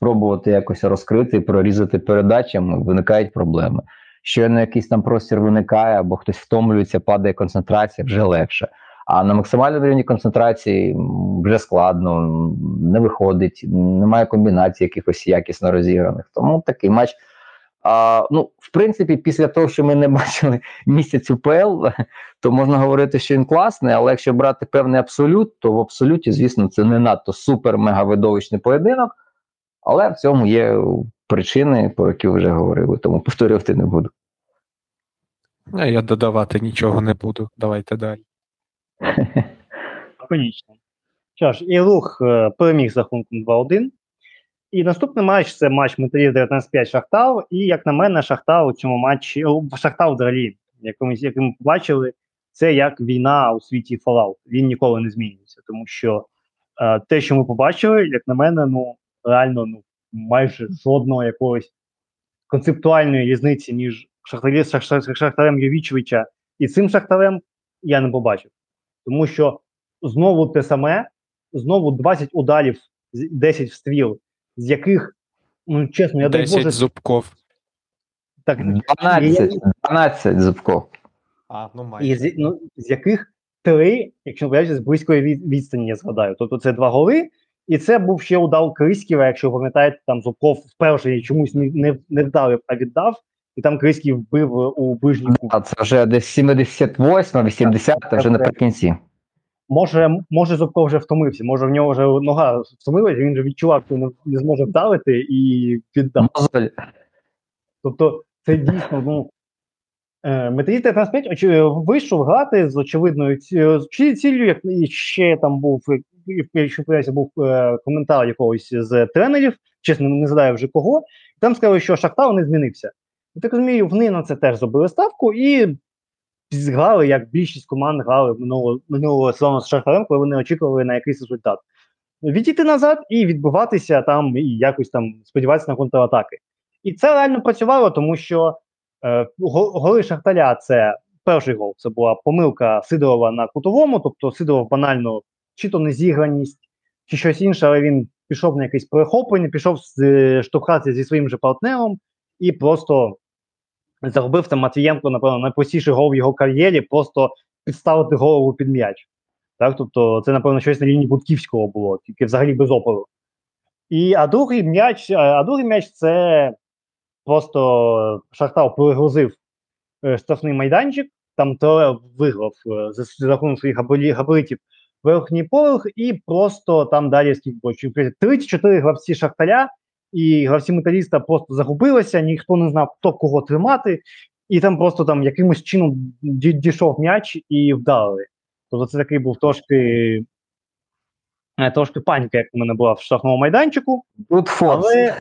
спробувати якось розкрити прорізати передачами, виникають проблеми. Щойно якийсь там простір виникає, або хтось втомлюється, падає концентрація, вже легше. А на максимальному рівні концентрації вже складно, не виходить, немає комбінацій якихось якісно розіграних. Тому такий матч. А, ну, в принципі, після того, що ми не бачили місяць УПЛ, то можна говорити, що він класний, але якщо брати певний абсолют, то в абсолюті, звісно, це не надто супер-мега-видовищний поєдинок. Але в цьому є причини, про які вже говорили, тому повторювати не буду. Я додавати нічого не буду. Давайте далі. Лаконічно. Що ж, і рух е, переміг з рахунком 2-1. І наступний матч це матч Металіст 19-5 Шахтар. І, як на мене, Шахтар у цьому матчі, Шахтар взагалі, як ми побачили, це як війна у світі Fallout. Він ніколи не змінюється, тому що е, те, що ми побачили, як на мене, ну реально ну, майже жодного якогось концептуальної різниці між Шахтарі, Шах- Шахтарем Євічевича і цим Шахтарем я не побачив. Тому що знову те саме, знову 20 ударів, з- 10 встріл, з яких, ну чесно, я дай 10 Боже, зубков. так, 12, 12 зубков. А, ну і з, ну, з яких три, якщо не з близької від, відстані я згадаю. Тобто це два голи, і це був ще удар Криськіва, якщо ви пам'ятаєте, там Зубков вперше чомусь не, не, вдарив, а віддав, і там Криськів вбив у ближній кут. А це вже десь 78, 80, вже наприкінці. Може, може Зубков вже втомився, може в нього вже нога втомилася, він вже відчував, що не, зможе вдарити і віддав. Мозоль. Тобто, це дійсно, ну. е, Металіст 15 вийшов грати з очевидною ціллю, як і ще там був, е, якщо помиляюся, був е, коментар якогось з тренерів, чесно, не знаю вже кого. Там сказали, що Шахтар не змінився. Я так розумію, вони на це теж зробили ставку і зграли, як більшість команд грали минулого, минулого сезону з Шахтарем, коли вони очікували на якийсь результат. Відійти назад і відбиватися там, і якось там сподіватися на контратаки. І це реально працювало, тому що е, го- голи Шахтаря це перший гол. Це була помилка Сидорова на кутовому, тобто Сидоров банально чи то незіграність, чи щось інше, але він пішов на якесь перехоплення, пішов з- штовхатися зі своїм же партнером і просто заробив там Матвієнко, напевно, найпростіший гол в його кар'єрі, просто підставити голову під м'яч. Так, тобто це, напевно, щось на лінії Будківського було, тільки взагалі без опору. І, а другий м'яч, а другий м'яч це просто Шахтар перегрузив е, штрафний майданчик, там Троє виграв е, за, рахунок своїх габаритів верхній поверх, і просто там далі скільки чи 34 гравці Шахтаря, і гравці металіста просто загубилися, ніхто не знав, хто кого тримати, і там просто там якимось чином дійшов м'яч і вдарили. Тобто це такий був трошки. е, Трошки паніка, як у мене була в штрафному майданчику. Але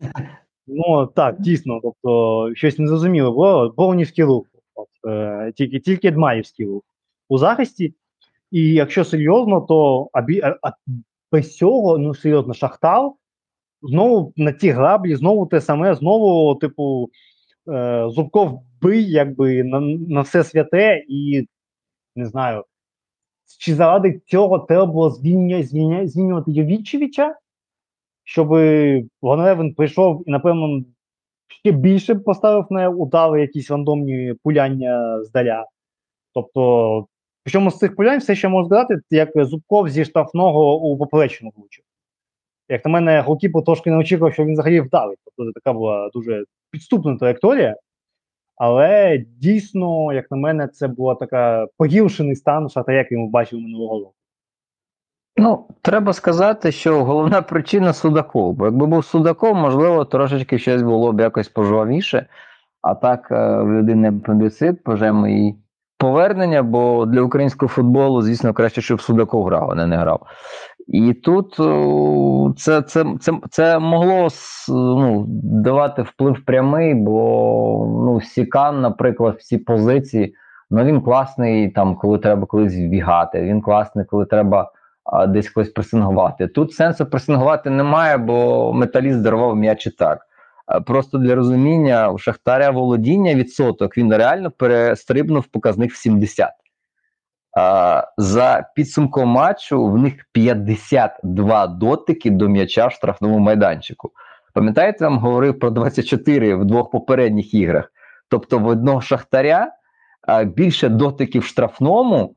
ну так, дійсно, тобто щось незрозуміло було. Броунівський рух, е, тільки, тільки Дмаївський рух у захисті. І якщо серйозно, то абі, а, а без цього, ну серйозно, Шахтар знову на ті граблі, знову те саме, знову, типу, е, Зубков бий, якби на, на все святе, і не знаю, чи заради цього треба було звільня, звільня, звільнювати Йовічевича, щоб Гонревен прийшов і, напевно, ще більше поставив на удари якісь рандомні пуляння здаля. Тобто, причому з цих пулянь все ще можна сказати, як Зубков зі штрафного у поперечину влучив. Як на мене, голкіпер трошки не очікував, що він взагалі вдавить. Тобто така була дуже підступна траєкторія. Але дійсно, як на мене, це була така погіршений стан Шахтаря, який ми бачили минулого року. Ну, треба сказати, що головна причина Судаков. Бо якби був Судаков, можливо, трошечки щось було б якось пожвавіше. А так, е, в людини апендицит, пожемо і повернення, бо для українського футболу, звісно, краще, щоб Судаков грав, а не не грав. І тут це, це, це, це могло ну, давати вплив прямий, бо ну, Сікан, наприклад, в цій позиції, ну він класний, там, коли треба колись вбігати, він класний, коли треба а, десь когось пресингувати. Тут сенсу пресингувати немає, бо металіст дарував м'яч і так. А, Просто для розуміння, у Шахтаря володіння відсоток він реально перестрибнув показник в 70. А, за підсумком матчу в них 52 дотики до м'яча в штрафному майданчику. Пам'ятаєте, я вам говорив про 24 в двох попередніх іграх. Тобто в одного шахтаря а, більше дотиків в штрафному,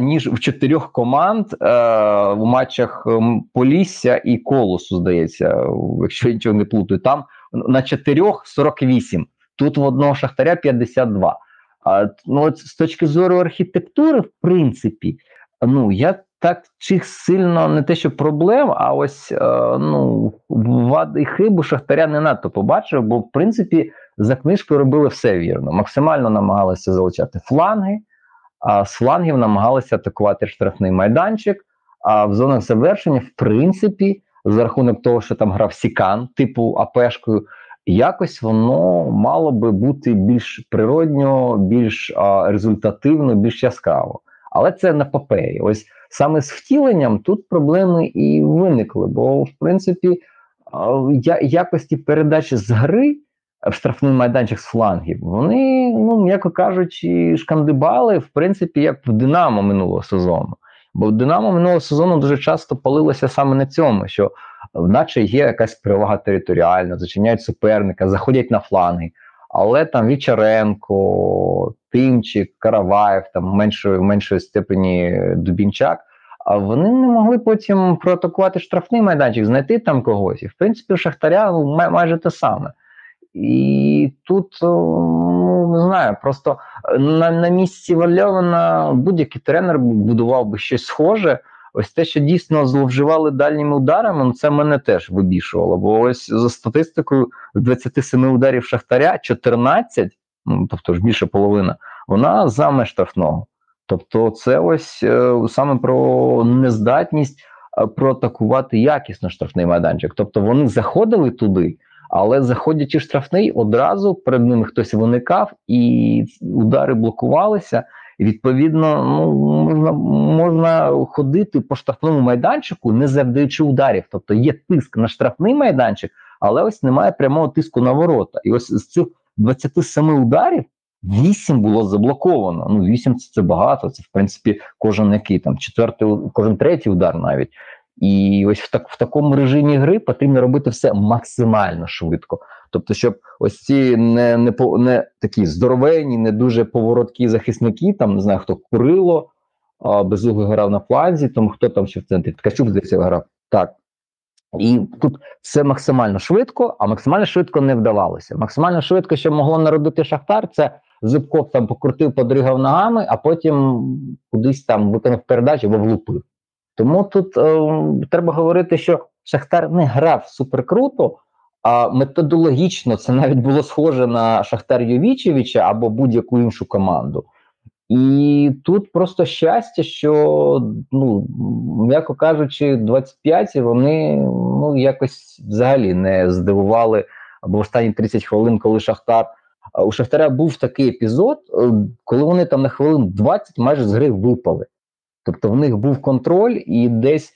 ніж в чотирьох команд в матчах ем, Полісся і Колосу, здається, якщо я нічого не плутаю. Там на чотирьох 48, тут в одного шахтаря 52. А, ну, от з точки зору архітектури, в принципі, ну я так чи сильно не те, що проблем, а ось е, ну вади і хибу Шахтаря не надто побачив, бо в принципі за книжкою робили все вірно. Максимально намагалися залучати фланги, а з флангів намагалися атакувати штрафний майданчик. А в зонах завершення, в принципі, за рахунок того, що там грав Сікан, типу АПшкою, якось воно мало би бути більш природньо, більш а, результативно, більш яскраво. Але це на папері. Ось саме з втіленням тут проблеми і виникли. Бо, в принципі, я, якості передачі з гри в штрафний майданчик з флангів, вони, ну м'яко кажучи, шкандибали, в принципі, як в Динамо минулого сезону. Бо Динамо минулого сезону дуже часто палилося саме на цьому, що наче є якась перевага територіальна, зачиняють суперника, заходять на фланги. Але там Вічаренко, Тимчик, Караваєв, там меншої, в меншої степені Дубінчак, а вони не могли потім проатакувати штрафний майданчик, знайти там когось. І в принципі, у Шахтаря ну, май- майже те саме. І тут, о, не знаю, просто на, на місці Вальована будь-який тренер будував би щось схоже. Ось те, що дійсно зловживали дальніми ударами, ну це мене теж вибішувало. Бо ось за статистикою 27 ударів Шахтаря 14, ну тобто ж більше половина, вона за штрафного. Тобто, це ось е, саме про нездатність е, проатакувати якісно штрафний майданчик. Тобто вони заходили туди, але заходячи в штрафний, одразу перед ними хтось виникав, і удари блокувалися. І відповідно, ну можна, можна ходити по штрафному майданчику, не завдаючи ударів. Тобто є тиск на штрафний майданчик, але ось немає прямого тиску на ворота. І ось з цих 27 ударів 8 було заблоковано. Ну, 8 це, це багато. Це в принципі кожен який там четвертий, кожен третій удар навіть. І ось в так в такому режимі гри потрібно робити все максимально швидко. Тобто, щоб ось ці не не, не такі здоровенні, не дуже повороткі захисники, там не знаю хто Курило, а, Безуглий грав на фланзі, тому хто там ще в центрі? Ткачук здається грав. Так. І тут все максимально швидко, а максимально швидко не вдавалося. Максимально швидко, що могло народити Шахтар, це Зубков там покрутив, подригав ногами, а потім кудись там виконав передачу або влупив. Тому тут е, треба говорити, що Шахтар не грав суперкруто, а методологічно це навіть було схоже на Шахтар Йовічевича або будь-яку іншу команду. І тут просто щастя, що, ну, м'яко кажучи, 25-ті вони ну, якось взагалі не здивували або останні 30 хвилин, коли Шахтар. У Шахтаря був такий епізод, е, коли вони там на хвилин 20 майже з гри випали. Тобто в них був контроль, і десь,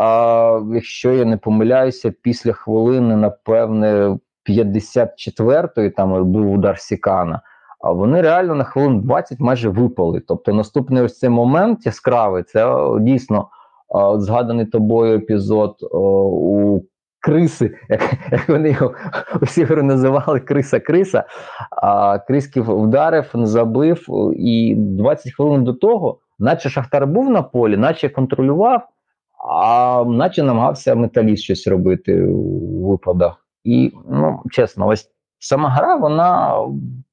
а, якщо я не помиляюся, після хвилини, напевне, 54-ї там був удар Сікана. А вони реально на хвилин 20 майже випали. Тобто, наступний ось цей момент яскравий, це дійсно о, згаданий тобою епізод о, у Криси, як, як вони його усі гри називали Криса-Криса. А Криськів вдарив, забив, і 20 хвилин до того, наче Шахтар був на полі, наче контролював, а наче намагався металіст щось робити у випадах. І, ну, чесно, ось сама гра, вона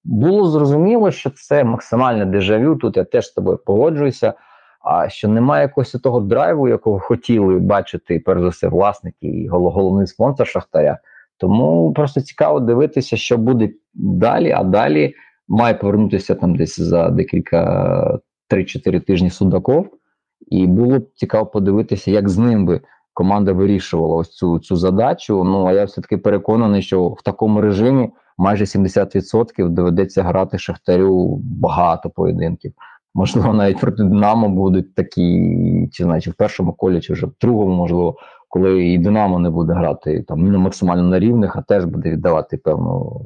було зрозуміло, що це максимальне дежавю. Тут я теж з тобою погоджуюся. А що немає якогось того драйву, якого хотіли бачити, перш за все, власники і головний спонсор Шахтаря. Тому просто цікаво дивитися, що буде далі. А далі має повернутися там десь за декілька 3-4 тижні Судаков. І було б цікаво подивитися, як з ним би команда вирішувала ось цю цю задачу. Ну а я все таки переконаний, що в такому режимі майже 70% доведеться грати Шахтарю багато поєдинків. Можливо, навіть проти Динамо будуть такі, чи значить в першому колі, чи вже в другому, можливо, коли і Динамо не буде грати там не максимально на рівних, а теж буде віддавати певну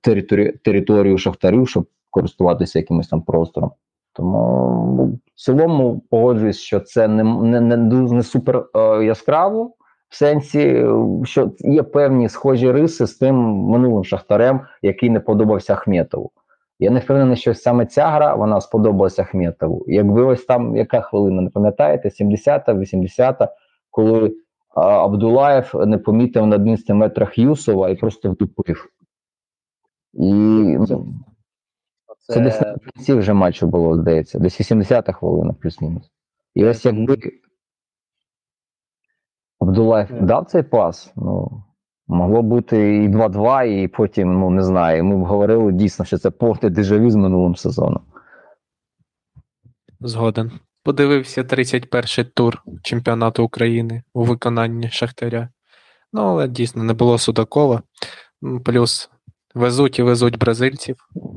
територію, територію Шахтарю, щоб користуватися якимось там простором. Тому в цілому погоджуюсь, що це не не, не, не супер е, яскраво, в сенсі, що є певні схожі риси з тим минулим шахтарем, який не подобався Ахметову. Я не впевнений, що саме ця гра вона сподобалася Ахметову. Якби ось там яка хвилина, не пам'ятаєте, 70-та, 80-та, коли а, Абдулаєв не помітив на 11 метрах Юсова і просто втупив. І ну, це, це десь на кінці вже матчу було, здається, десь 80-та хвилина, плюс-мінус. І ось якби Абдулаєв дав цей пас, ну. Могло бути і 2-2, і потім, ну не знаю, ми б говорили дійсно, що це повне дежавю з минулим сезоном. Згоден. Подивився 31-й тур чемпіонату України у виконанні Шахтаря. Ну, але дійсно не було Судакова. Плюс везуть і везуть бразильців.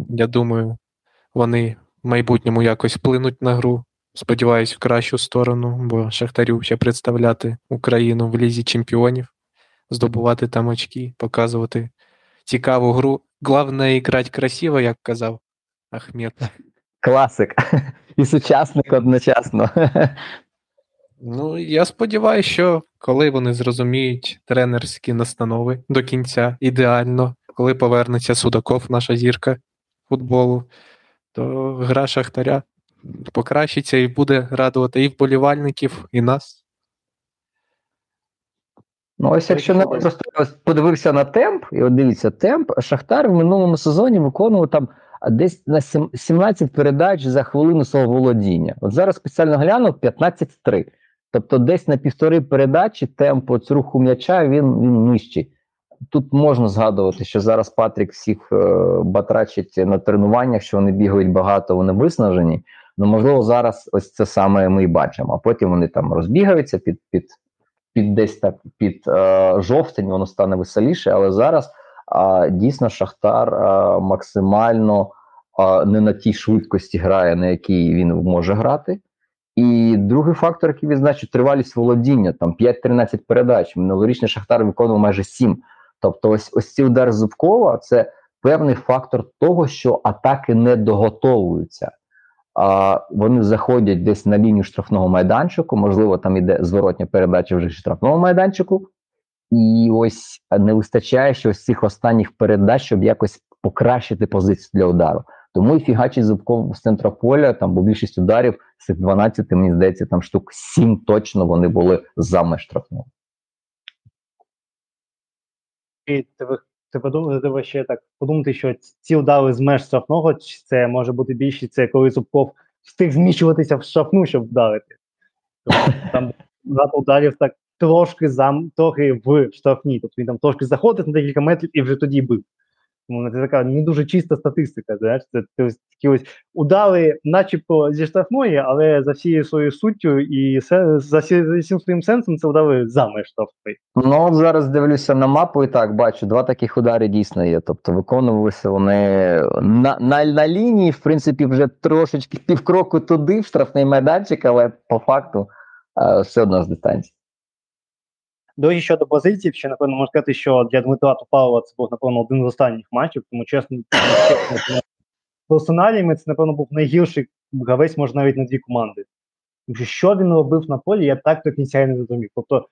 Я думаю, вони в майбутньому якось вплинуть на гру. Сподіваюсь, в кращу сторону, бо Шахтарю ще представляти Україну в лізі чемпіонів здобувати там очки, показувати цікаву гру. Головне грати красиво, як казав Ахмед. Класик. І сучасник одночасно. Ну, я сподіваюся, що коли вони зрозуміють тренерські настанови до кінця ідеально, коли повернеться Судаков, наша зірка футболу, то гра Шахтаря покращиться і буде радувати і вболівальників, і нас. Ну, ось якщо не просто подивився на темп, і от дивіться, темп, Шахтар в минулому сезоні виконував там десь на 17 передач за хвилину свого володіння. От зараз спеціально глянув 15-3. Тобто, десь на півтори передачі темп от руху м'яча він він нижчий. Тут можна згадувати, що зараз Патрік всіх е, батрачить на тренуваннях, що вони бігають багато, вони виснажені. Ну, можливо, зараз ось це саме ми і бачимо. А потім вони там розбігаються під під під десь так під е, жовтень воно стане веселіше, але зараз е, дійсно Шахтар е, максимально е, не на тій швидкості грає, на якій він може грати. І другий фактор, який відзначив, тривалість володіння, там 5-13 передач. Минулорічний Шахтар виконував майже 7. Тобто, ось ось ці удар Зубкова це певний фактор того, що атаки не доготовуються а, вони заходять десь на лінію штрафного майданчику, можливо, там іде зворотня передача вже штрафного майданчику, і ось не вистачає ще ось цих останніх передач, щоб якось покращити позицію для удару. Тому і фігачить зубком з центра поля, там, бо більшість ударів з цих 12, мені здається, там штук 7 точно вони були за штрафного. Ти подумати, ще так подумати, що ці удари з меж штрафного, це може бути більше, це коли Зубков встиг зміщуватися в штрафну, щоб вдарити. Тобто, там багато ударів так трошки зам, трохи в штрафні. Тобто він там трошки заходить на декілька метрів і вже тоді бив. Тому це така не дуже чиста статистика. Знаєш, це такі ось удари, начебто зі штрафної, але за всією своєю суттю і за всім своїм сенсом це удари за меж штрафної. Ну, от зараз дивлюся на мапу і так бачу, два таких удари дійсно є. Тобто виконувалися вони на, на, на лінії, в принципі, вже трошечки півкроку туди, в штрафний майданчик, але по факту е, все одно з дистанції. До щодо бразильців, ще напевно можна сказати, що для Дмитра Топалова це був, напевно, один з останніх матчів, тому чесно, персоналіями це, напевно, був найгірший гравець, може, навіть на дві команди. Що він робив на полі, я так до кінця не зрозумів. Тобто,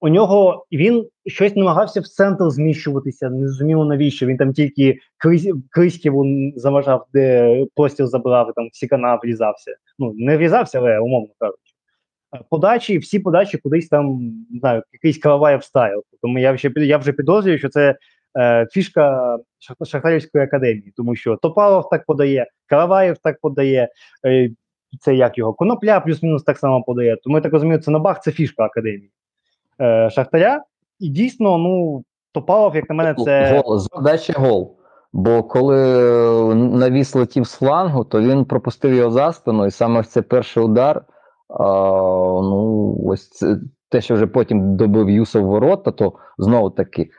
у нього він щось намагався в центр зміщуватися, не зрозуміло навіщо. Він там тільки Крис- Криськіву заважав, де простір забрав, там всі канал врізався. Ну, не врізався, але умовно кажучи. Подачі, всі подачі кудись там, не знаю, якийсь Караваєв стайл. Тому я вже, я вже підозрюю, що це е, фішка Шахтарівської академії, тому що Топалов так подає, Караваєв так подає, е, це як його, Конопля плюс-мінус так само подає. Тому я так розумію, це Набах це фішка академії е, Шахтаря. І дійсно, ну, Топалов, як на мене, це. Гол, з гол. Бо коли е, навіс летів з флангу, то він пропустив його за спину, і саме в цей перший удар. Ну, ось це, те, що вже потім добив Юсов ворота, то знову таки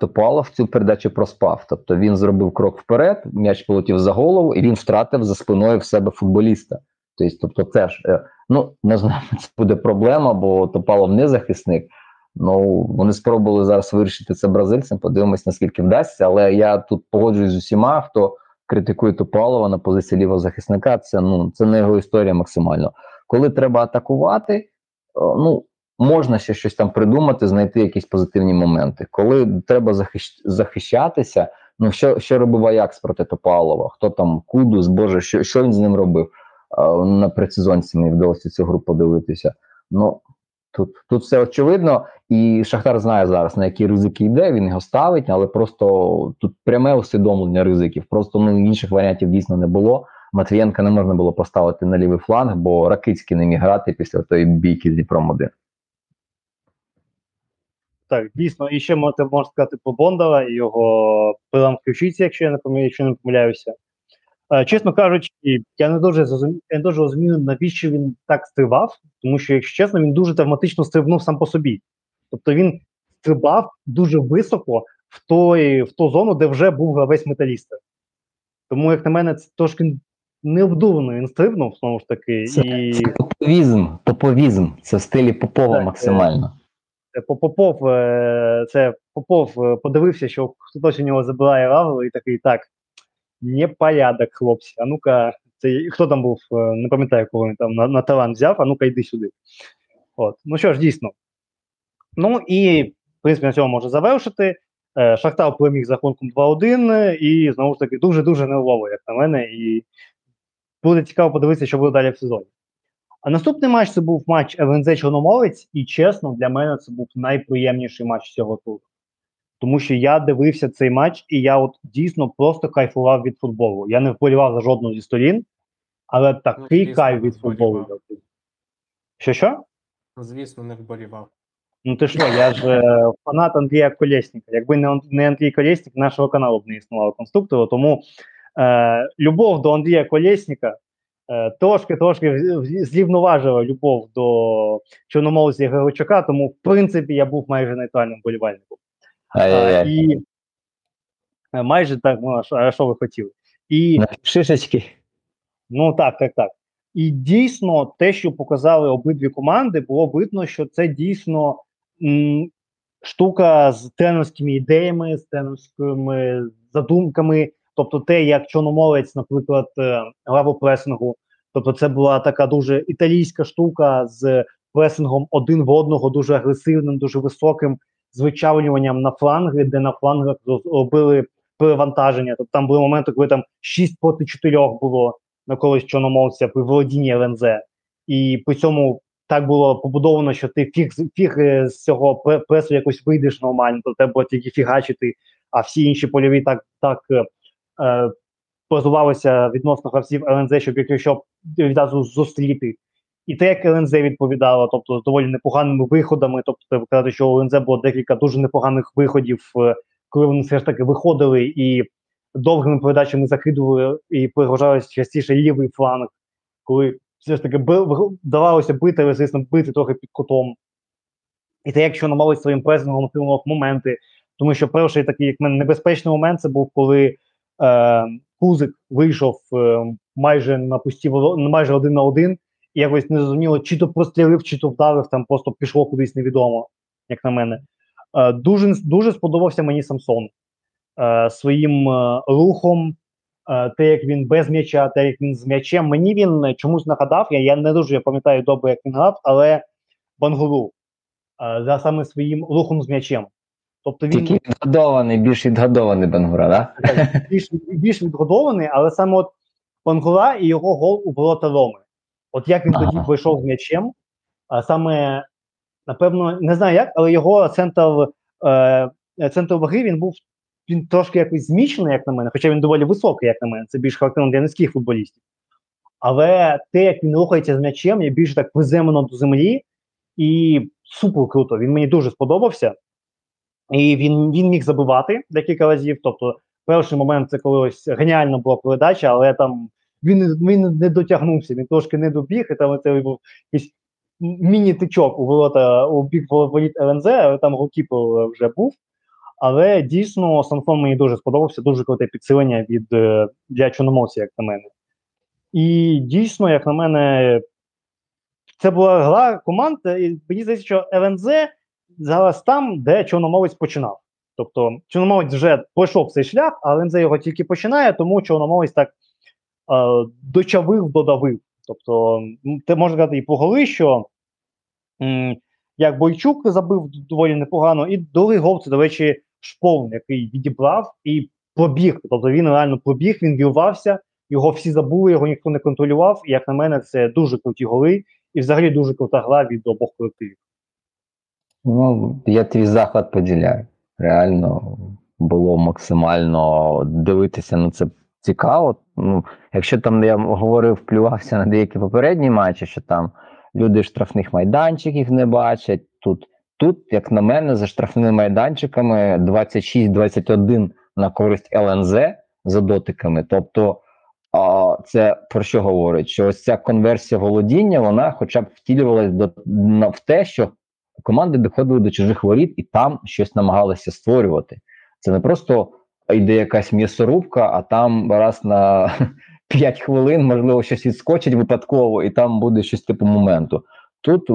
Топалов цю передачу проспав. Тобто він зробив крок вперед, м'яч полетів за голову, і він втратив за спиною в себе футболіста. Тобто, тобто це ж, е, ну, не знаю, це буде проблема, бо Топалов не захисник. Ну, вони спробували зараз вирішити це бразильцям. Подивимось, наскільки вдасться. Але я тут погоджуюсь з усіма, хто критикує Топалова на позиції лівого захисника. Це ну це не його історія максимально. Коли треба атакувати, ну можна ще щось там придумати, знайти якісь позитивні моменти. Коли треба захищ... захищатися, ну що, що робив Аякс проти Топалова? Хто там Кудус, Боже, що, що він з ним робив? А, на предсезонці мені вдалося цю гру подивитися. Ну Тут тут все очевидно, і Шахтар знає зараз, на які ризики йде, він його ставить, але просто тут пряме усвідомлення ризиків. Просто ну, інших варіантів дійсно не було. Матвієнка не можна було поставити на лівий фланг, бо Ракицький не міг грати після тої бійки з Дніпром 1. Так, дійсно, і ще можна, можна сказати про Бондара і його ключиці, якщо я не помиляю, якщо не помиляюся. Е, чесно кажучи, я не дуже зрозумів, я не дуже розумію, навіщо він так стрибав, тому що, якщо чесно, він дуже травматично стрибнув сам по собі. Тобто він стрибав дуже високо в той, в ту зону, де вже був гравець металіста. Тому, як на мене, це трошки невдумано він стрибнув, знову ж таки. Це, і... це поповізм, поповізм. Це в стилі Попова Так, максимально. Це По- Попов, е, це Попов е, подивився, що хтось у нього забирає равлу, і такий так. Непорядок, хлопці. А ну-ка, це хто там був, е, не пам'ятаю, кого він там на, на талант взяв, а ну-ка йди сюди. От. Ну що ж, дійсно. Ну і, в принципі, на цьому можна завершити. Е, Шахтар переміг з рахунком 2-1, і знову ж таки дуже-дуже нервово, як на мене. І буде цікаво подивитися, що буде далі в сезоні. А наступний матч це був матч ЛНЗ Чорноморець, і чесно, для мене це був найприємніший матч цього туру. Тому що я дивився цей матч, і я от дійсно просто кайфував від футболу. Я не вболівав за жодну зі сторін, але такий звісно, кайф від футболу. Що що? Звісно, не вболівав. Ну ти що, я ж е, фанат Андрія Колєсника. Якби не, не Андрій Колєснік, нашого каналу б не існувало конструктора. Тому е, любов до Андрія Колєсніка е, трошки трошки зрівноважила любов до Чорноморця Григорчука, тому в принципі я був майже нейтральним болівальником. А, і е, майже так, ну, а що, ви хотіли? І шишечки. Ну так, так, так. І дійсно, те, що показали обидві команди, було видно, що це дійсно м, штука з тренерськими ідеями, з тренерськими задумками. Тобто, те, як Чорноморець, наприклад, е, пресингу. Тобто, це була така дуже італійська штука з пресингом один в одного, дуже агресивним, дуже високим, з вичавлюванням на фланги, де на флангах робили перевантаження. Тобто там були моменти, коли там 6 проти 4 було. навколо чорномовця при володінні ЛНЗ, і при цьому так було побудовано, що ти фіг, фіг е, з цього пре- пресу якось вийдеш нормально, то треба було тільки фігачити, а всі інші польові так, так е, позувалися відносно гравців ЛНЗ, щоб якщо відразу зустріти. І те, як ЛНЗ відповідало, тобто з доволі непоганими виходами. Тобто, треба казати, що у ЛНЗ було декілька дуже непоганих виходів, е, коли вони все ж таки виходили і довгими передачами закидували і перегружали частіше лівий фланг, коли все ж таки вдавалося бити, але, звісно, бити трохи під кутом. І те, якщо намагалися своїм пресингом моменти, тому що перший такий, як мене, небезпечний момент це був, коли Кузик вийшов е, майже на пусті майже один на один, і якось не зрозуміло, чи то прострілив, чи то вдарив, там просто пішло кудись невідомо, як на мене. Е, дуже, дуже сподобався мені Самсон е, своїм е, рухом, е, те, як він без м'яча, те, як він з м'ячем. Мені він е, чомусь нагадав, я, я не дуже пам'ятаю добре, як він грав, але Бангуру е, за саме своїм рухом з м'ячем. Тобто він Тільки відгодований, більш відгодований Бенгура, да? так, більш, більш відгодований, але саме от Бангура і його гол у ворота Роми. От як він тоді Ага. вийшов з м'ячем, а саме, напевно, не знаю як, але його центр, е, центр ваги він був він трошки якось зміщений, як на мене, хоча він доволі високий, як на мене. Це більш характерно для низьких футболістів. Але те, як він рухається з м'ячем, є більш так приземлено до землі, і супер круто. Він мені дуже сподобався. І він, він міг забивати декілька разів. Тобто, перший момент це коли ось геніальна була передача, але там він, він не дотягнувся, він трошки не добіг, і там це був якийсь міні-тичок у ворота у бік воріт ЛНЗ, але там голкіпер вже був. Але дійсно Санфон мені дуже сподобався, дуже круте підсилення від е, для чорномовця, як на мене. І дійсно, як на мене, це була гра команд. І мені здається, що ЛНЗ зараз там, де чорномовець починав. Тобто чорномовець вже пройшов цей шлях, а ЛНЗ його тільки починає, тому чорномовець так е, дочавив, додавив. Тобто, ти можна сказати і по голи, що як Бойчук забив доволі непогано, і другий гол це, до речі, Шполн, який відібрав і пробіг. Тобто він реально пробіг, він вірвався, його всі забули, його ніхто не контролював. І як на мене, це дуже круті голи, і взагалі дуже крута гра від обох колективів. Ну, я твій захват поділяю. Реально було максимально дивитися на це цікаво. Ну, якщо там я говорив, плювався на деякі попередні матчі, що там люди штрафних майданчиків не бачать. Тут, тут, як на мене, за штрафними майданчиками 26-21 на користь ЛНЗ за дотиками. Тобто, це про що говорить? Що ось ця конверсія володіння, вона хоча б на, в те, що команди доходили до чужих воріт і там щось намагалися створювати. Це не просто йде якась м'ясорубка, а там раз на 5 хвилин, можливо, щось відскочить випадково, і там буде щось типу моменту. Тут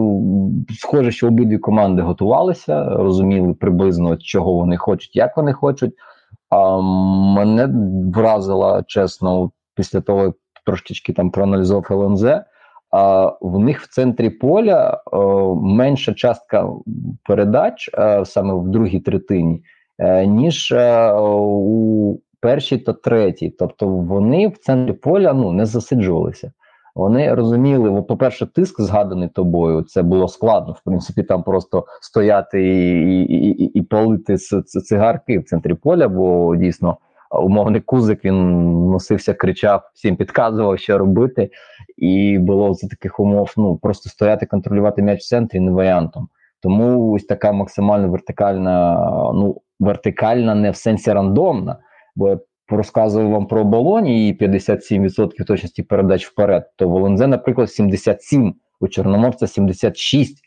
схоже, що обидві команди готувалися, розуміли приблизно, чого вони хочуть, як вони хочуть. А мене вразила, чесно, після того, як трошечки там проаналізував ЛНЗ, а в них в центрі поля е, менша частка передач е, саме в другій третині, е, ніж у першій та третій. Тобто вони в центрі поля ну, не засиджувалися. Вони розуміли, бо, по-перше, тиск згаданий тобою, це було складно. В принципі, там просто стояти і, і, і, і палити цигарки в центрі поля, бо дійсно умовний кузик він носився, кричав, всім підказував, що робити. І було за таких умов ну просто стояти, контролювати м'яч в центрі не варіантом. Тому ось така максимально вертикальна, ну вертикальна, не в сенсі рандомна. Бо я розказував вам про оболоні і 57% точності передач вперед. То в ЛНЗ, наприклад, 77, у Чорноморця 76.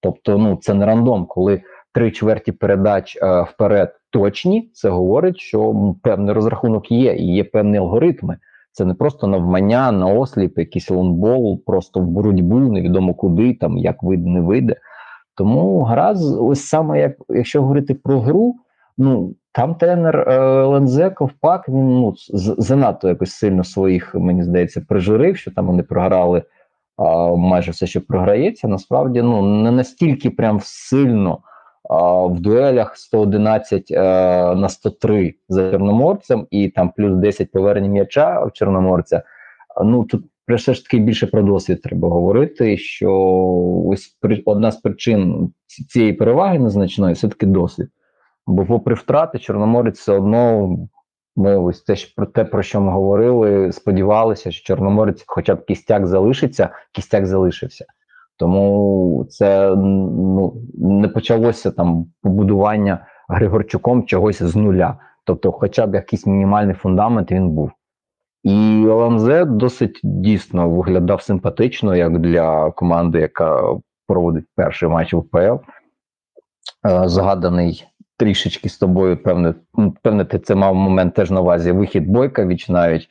Тобто, ну це не рандом, коли три чверті передач е, вперед точні, це говорить, що певний розрахунок є, і є певні алгоритми. Це не просто навмання, на осліп, якийсь лонбол, просто в боротьбу, невідомо куди, там як вийде, не вийде. Тому гра ось саме як якщо говорити про гру, ну там тренер е, ЛНЗ Ковпак він ну занадто якось сильно своїх, мені здається, прижурив, що там вони програли а, майже все, що програється. Насправді ну не настільки прям сильно в дуелях 111 е, на 103 за чорноморцем, і там плюс 10 повернень м'яча в чорноморця. Ну тут все ж таки більше про досвід треба говорити. Що ось одна з причин цієї переваги незначної все таки досвід. Бо, попри втрати, Чорноморець все одно ми ось те, про те, про що ми говорили, сподівалися, що Чорноморець, хоча б кістяк залишиться, кістяк залишився. Тому це ну не почалося там побудування Григорчуком чогось з нуля. Тобто, хоча б якийсь мінімальний фундамент він був. І ЛМЗ досить дійсно виглядав симпатично, як для команди, яка проводить перший матч в УПЛ. Е, згаданий трішечки з тобою, певне, певне, ти це мав момент теж на увазі. Вихід бойка відчинають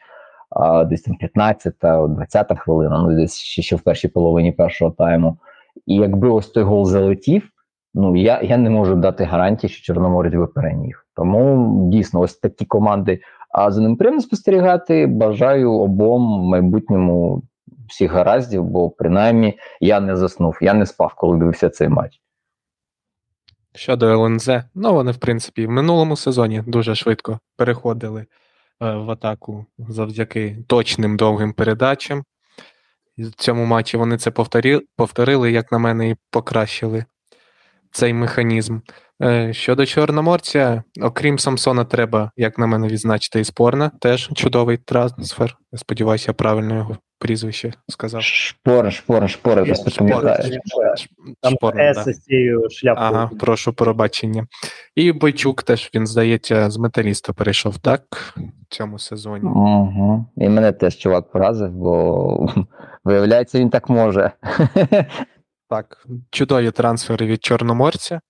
десь там 15-20 хвилина, ну десь ще, ще в першій половині першого тайму. І якби ось той гол залетів, ну я я не можу дати гарантії, що Чорноморець би переміг. Тому дійсно, ось такі команди. А за ним приємно спостерігати. Бажаю обом в майбутньому всіх гараздів, бо принаймні я не заснув, я не спав, коли дивився цей матч. Щодо ЛНЗ, ну вони, в принципі, в минулому сезоні дуже швидко переходили в атаку завдяки точним довгим передачам. І в цьому матчі вони це повторили, повторили, як на мене, і покращили цей механізм. Е, щодо Чорноморця, окрім Самсона, треба, як на мене, відзначити і спорна. Теж чудовий трансфер. Сподіваюся, я правильно його прізвище сказав. Шпора, шпора, шпора, ти пам'ятаєш. Там Шпорна, С да. з цією шляпкою. Ага, прошу пробачення. І Бойчук теж, він, здається, з металіста перейшов, так? В цьому сезоні. Угу. І мене теж чувак поразив, бо виявляється, він так може. Так, чудові трансфери від Чорноморця.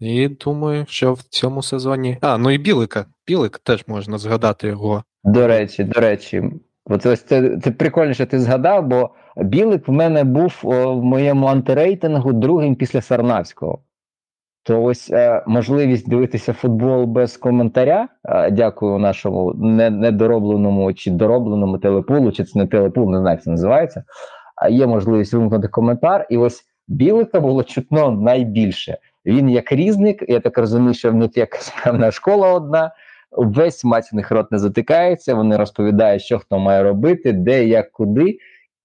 І думаю, що в цьому сезоні. А, ну і Білика. Білик теж можна згадати його. До речі, до речі, от ось це, це прикольно, що ти згадав, бо Білик в мене був в моєму антирейтингу другим після Сарнавського. То ось е, можливість дивитися футбол без коментаря. Е, дякую нашому недоробленому чи доробленому телепулу, чи це не телепул, не знаю, як це називається. А є можливість вимкнути коментар. І ось Білика було чутно найбільше. Він як різник, я так розумію, що в них якась певна школа одна. Весь матч рот не затикається. Вони розповідають, що хто має робити, де, як, куди.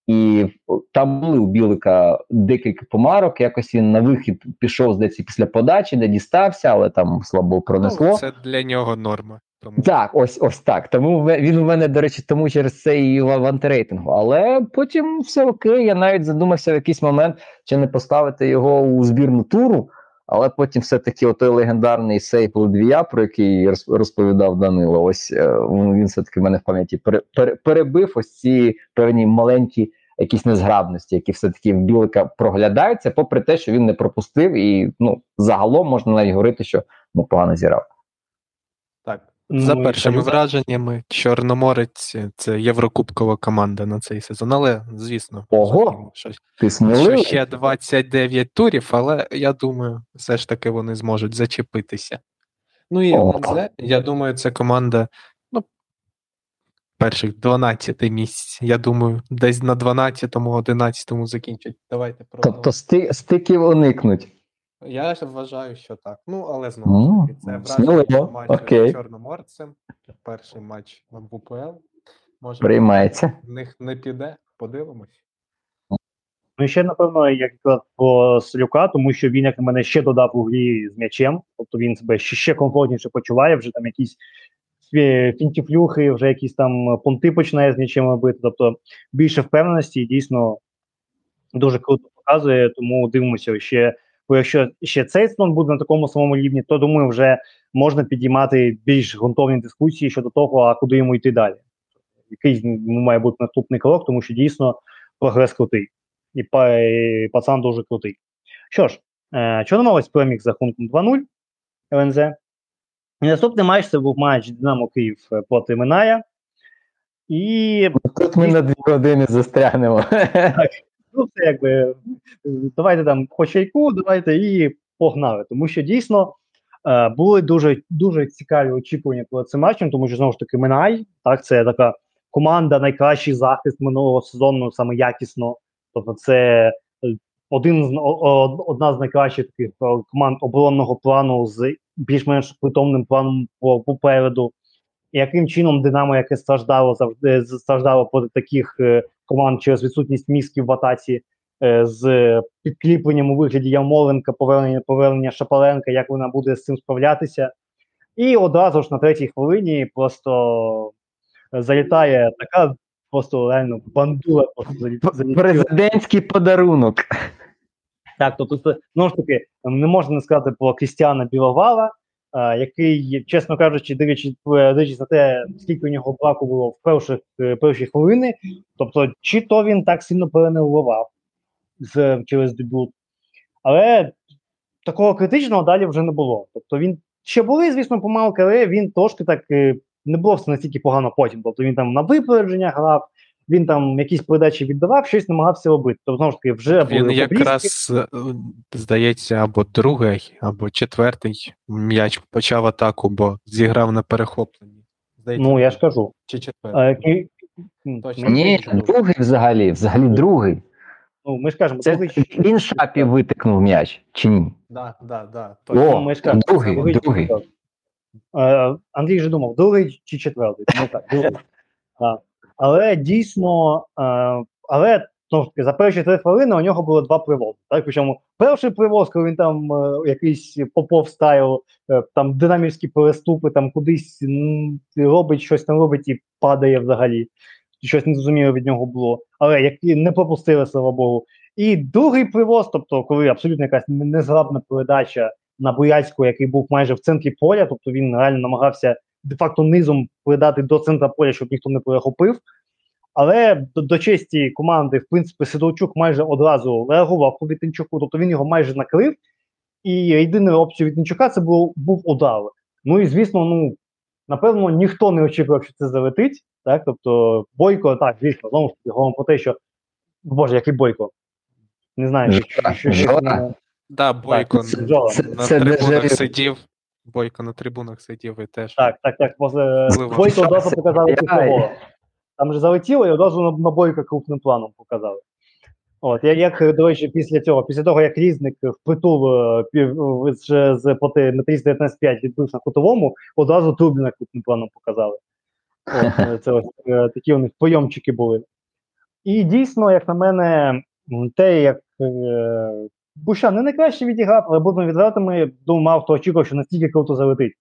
І там були у Білика декілька помарок. Якось він на вихід пішов, здається, після подачі, де дістався, але там слабо пронесло. Ну, це для нього норма. Тому Так, ось ось так. Тому він у мене, до речі, тому через це і в антирейтингу. Але потім все окей. Я навіть задумався в якийсь момент, чи не поставити його у збірну туру. Але потім все-таки отой легендарний сейп Ледвія, про який роз- розповідав Данило, ось е, він все-таки в мене в пам'яті пере, пере- перебив ось ці певні маленькі якісь незграбності, які все-таки в Білика проглядаються, попри те, що він не пропустив, і ну загалом можна навіть говорити, що ну погано зіграв. Так. Ну, За першими враженнями, Чорноморець це Єврокубкова команда на цей сезон. Але, звісно, Ого! розуміємо, що, Ти що ще 29 турів, але я думаю, все ж таки вони зможуть зачепитися. Ну і О. Я думаю, це команда, ну, перших 12 місць. Я думаю, десь на 12-му, 11-му закінчать. Давайте про Тобто стиків уникнуть. Я вважаю, що так. Ну, але знову ж Ну, таки, це враження сміливо, матчу з Чорноморцем. Перший матч в УПЛ. Може, Приймається. в них не піде, подивимось. Ну, і ще, напевно, як про Слюка, тому що він, як на мене, ще додав у грі з м'ячем, тобто він себе ще, ще комфортніше почуває, вже там якісь фінтіфлюхи, вже якісь там понти починає з м'ячем робити. Тобто більше впевненості і дійсно дуже круто показує, тому дивимося ще. Бо якщо ще цей сезон буде на такому самому рівні, то думаю, вже можна підіймати більш ґрунтовні дискусії щодо того, а куди йому йти далі. Який має бути наступний крок, тому що дійсно прогрес крутий. І, па, і пацан дуже крутий. Що ж, е, Чорноморець переміг з рахунком 2-0 ЛНЗ. І наступний матч це був матч Динамо Київ проти Миная. І Тут ми на дві години застрягнемо. Ну, це якби давайте там по чайку, давайте і погнали. Тому що дійсно е, були дуже дуже цікаві очікування перед цим матчем, тому що знову ж таки Минай, так, це така команда, найкращий захист минулого сезону, саме якісно. Тобто, це е, один з одна з найкращих таких е, команд оборонного плану з більш-менш притомним планом попереду. яким чином Динамо, яке страждало завжди страждало проти таких е, команд через відсутність мізків в атаці, е, з підкліпленням у вигляді Ярмоленка, повернення повернення Шапаленка, як вона буде з цим справлятися. І одразу ж на третій хвилині просто залітає така просто реально бандура. Просто залі- залітіла. Президентський подарунок. Так, тобто, знову ж таки, не можна не сказати про Крістіана Біловала, який, чесно кажучи, дивлячись, дивлячись на те, скільки у нього браку було в перших, е, перші хвилини, тобто, чи то він так сильно перенервував з, через дебют, але такого критичного далі вже не було. Тобто він ще були, звісно, помилки, але він трошки так е, не було все настільки погано потім. Тобто він там на випередження грав, він там якісь передачі віддавав, щось намагався робити. Тобто, знову ж таки, вже Він були якраз, е, здається, або другий, або четвертий м'яч почав атаку, бо зіграв на перехопленні. Здається, Ну, я ж кажу. чи четвертий. А, Точно. Ні, другий взагалі, взагалі другий. Ну, ми ж кажемо, Це другий- він шапі витикнув м'яч, чи ні? Да, да, да, О, ну, ми ж кажемо, другий, другий, другий. Е, Андрій же думав, другий чи четвертий. Ну, так, другий. Але дійсно, е, але знову за перші три хвилини у нього було два привози. Так? Причому перший привоз, коли він там е, якийсь попов стайл, е, там динамівські переступи, там кудись робить щось там робить і падає взагалі. Щось незрозуміло від нього було, але які не пропустили, слава Богу. І другий привоз, тобто, коли абсолютно якась не- незграбна передача на Бояцьку, який був майже в центрі поля, тобто він реально намагався де-факто низом передати до центра поля, щоб ніхто не перехопив. Але до, до честі команди, в принципі, Сидорчук майже одразу реагував по Вітинчуку, тобто він його майже накрив. І єдиною опцією Вітинчука це було, був удар. Ну і звісно, ну напевно, ніхто не очікував, що це залетить. Так, тобто Бойко, так, звісно, знову ж таки, говоримо про те, що Боже, який Бойко. Не знаю, що, що, що, що, Бойко це- на, це- на це трибунах дежавю. сидів. Бойко на трибунах сидів і теж. Так, так, так. После... Бойко одразу показали я- Там же залетіло і одразу на, на Бойка крупним планом показали. От, я- як, до речі, після цього, після того, як різник впритул е, пів- е, з, поти металіст 19-5 відбив на кутовому, одразу Трубіна крупним планом показали. От, е, це ось е, такі у них прийомчики були. І дійсно, як на мене, те, як Бущан не найкраще відіграв, але будемо відвертими, думав, мав хто очікував, що настільки круто залетить.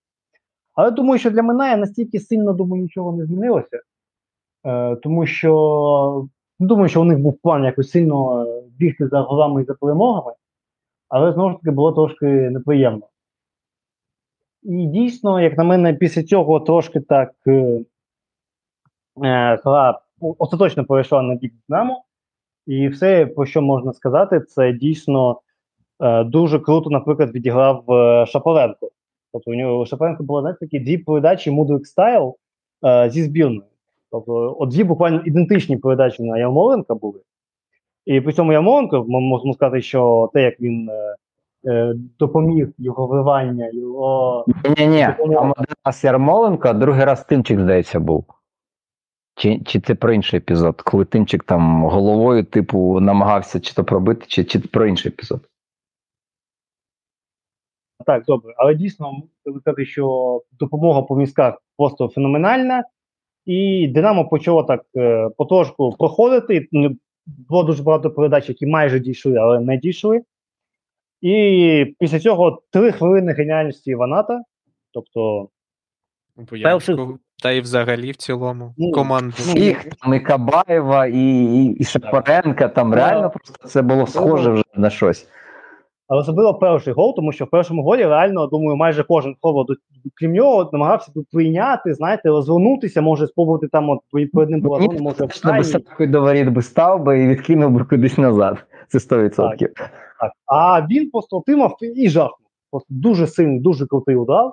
Але думаю, що для мене настільки сильно думаю, нічого не змінилося. Е, тому що не думаю, що у них був план якось сильно е, бігти за голами і за перемогами, але знову ж таки було трошки неприємно. І дійсно, як на мене, після цього трошки так е, е, гра остаточно перейшла на бік Динамо. І все, про що можна сказати, це дійсно е, дуже круто, наприклад, відіграв е, Шапаренко. Тобто у нього у Шапаренко було знаєте, такі дві передачі Мудрик Стайл е, зі збірною. Тобто, от дві буквально ідентичні передачі на Ярмоленка були. І при цьому Ярмоленко, ми можемо сказати, що те, як він е, е, допоміг його вривання, його Ні, ні, один раз Ярмоленко, другий раз Тимчик, здається, був. Чи, чи це про інший епізод, коли Тимчик там головою, типу, намагався чи то пробити, чи, чи про інший епізод. Так, добре, але дійсно можу сказати, що допомога по мізках просто феноменальна, і Динамо почало так е, потрошку проходити. Було дуже багато передач, які майже дійшли, але не дійшли. І після цього три хвилини геніальності Ваната. Тобто, Боянську, та й взагалі в цілому Ну, команду. ну, Їх там і Кабаєва, і, і, і Шапаренка, там Да. реально просто це було схоже вже на щось. але особливо перший гол, тому що в першому голі реально, думаю, майже кожен хто крім нього намагався тут прийняти, знаєте, розвернутися, може спробувати там от перед ним була зона, може в Точно би крайній. сапкою до воріт би став би і відкинув би кудись назад. Це 100%. Так. А він просто отримав і жахнув. Просто дуже сильний, дуже крутий удар.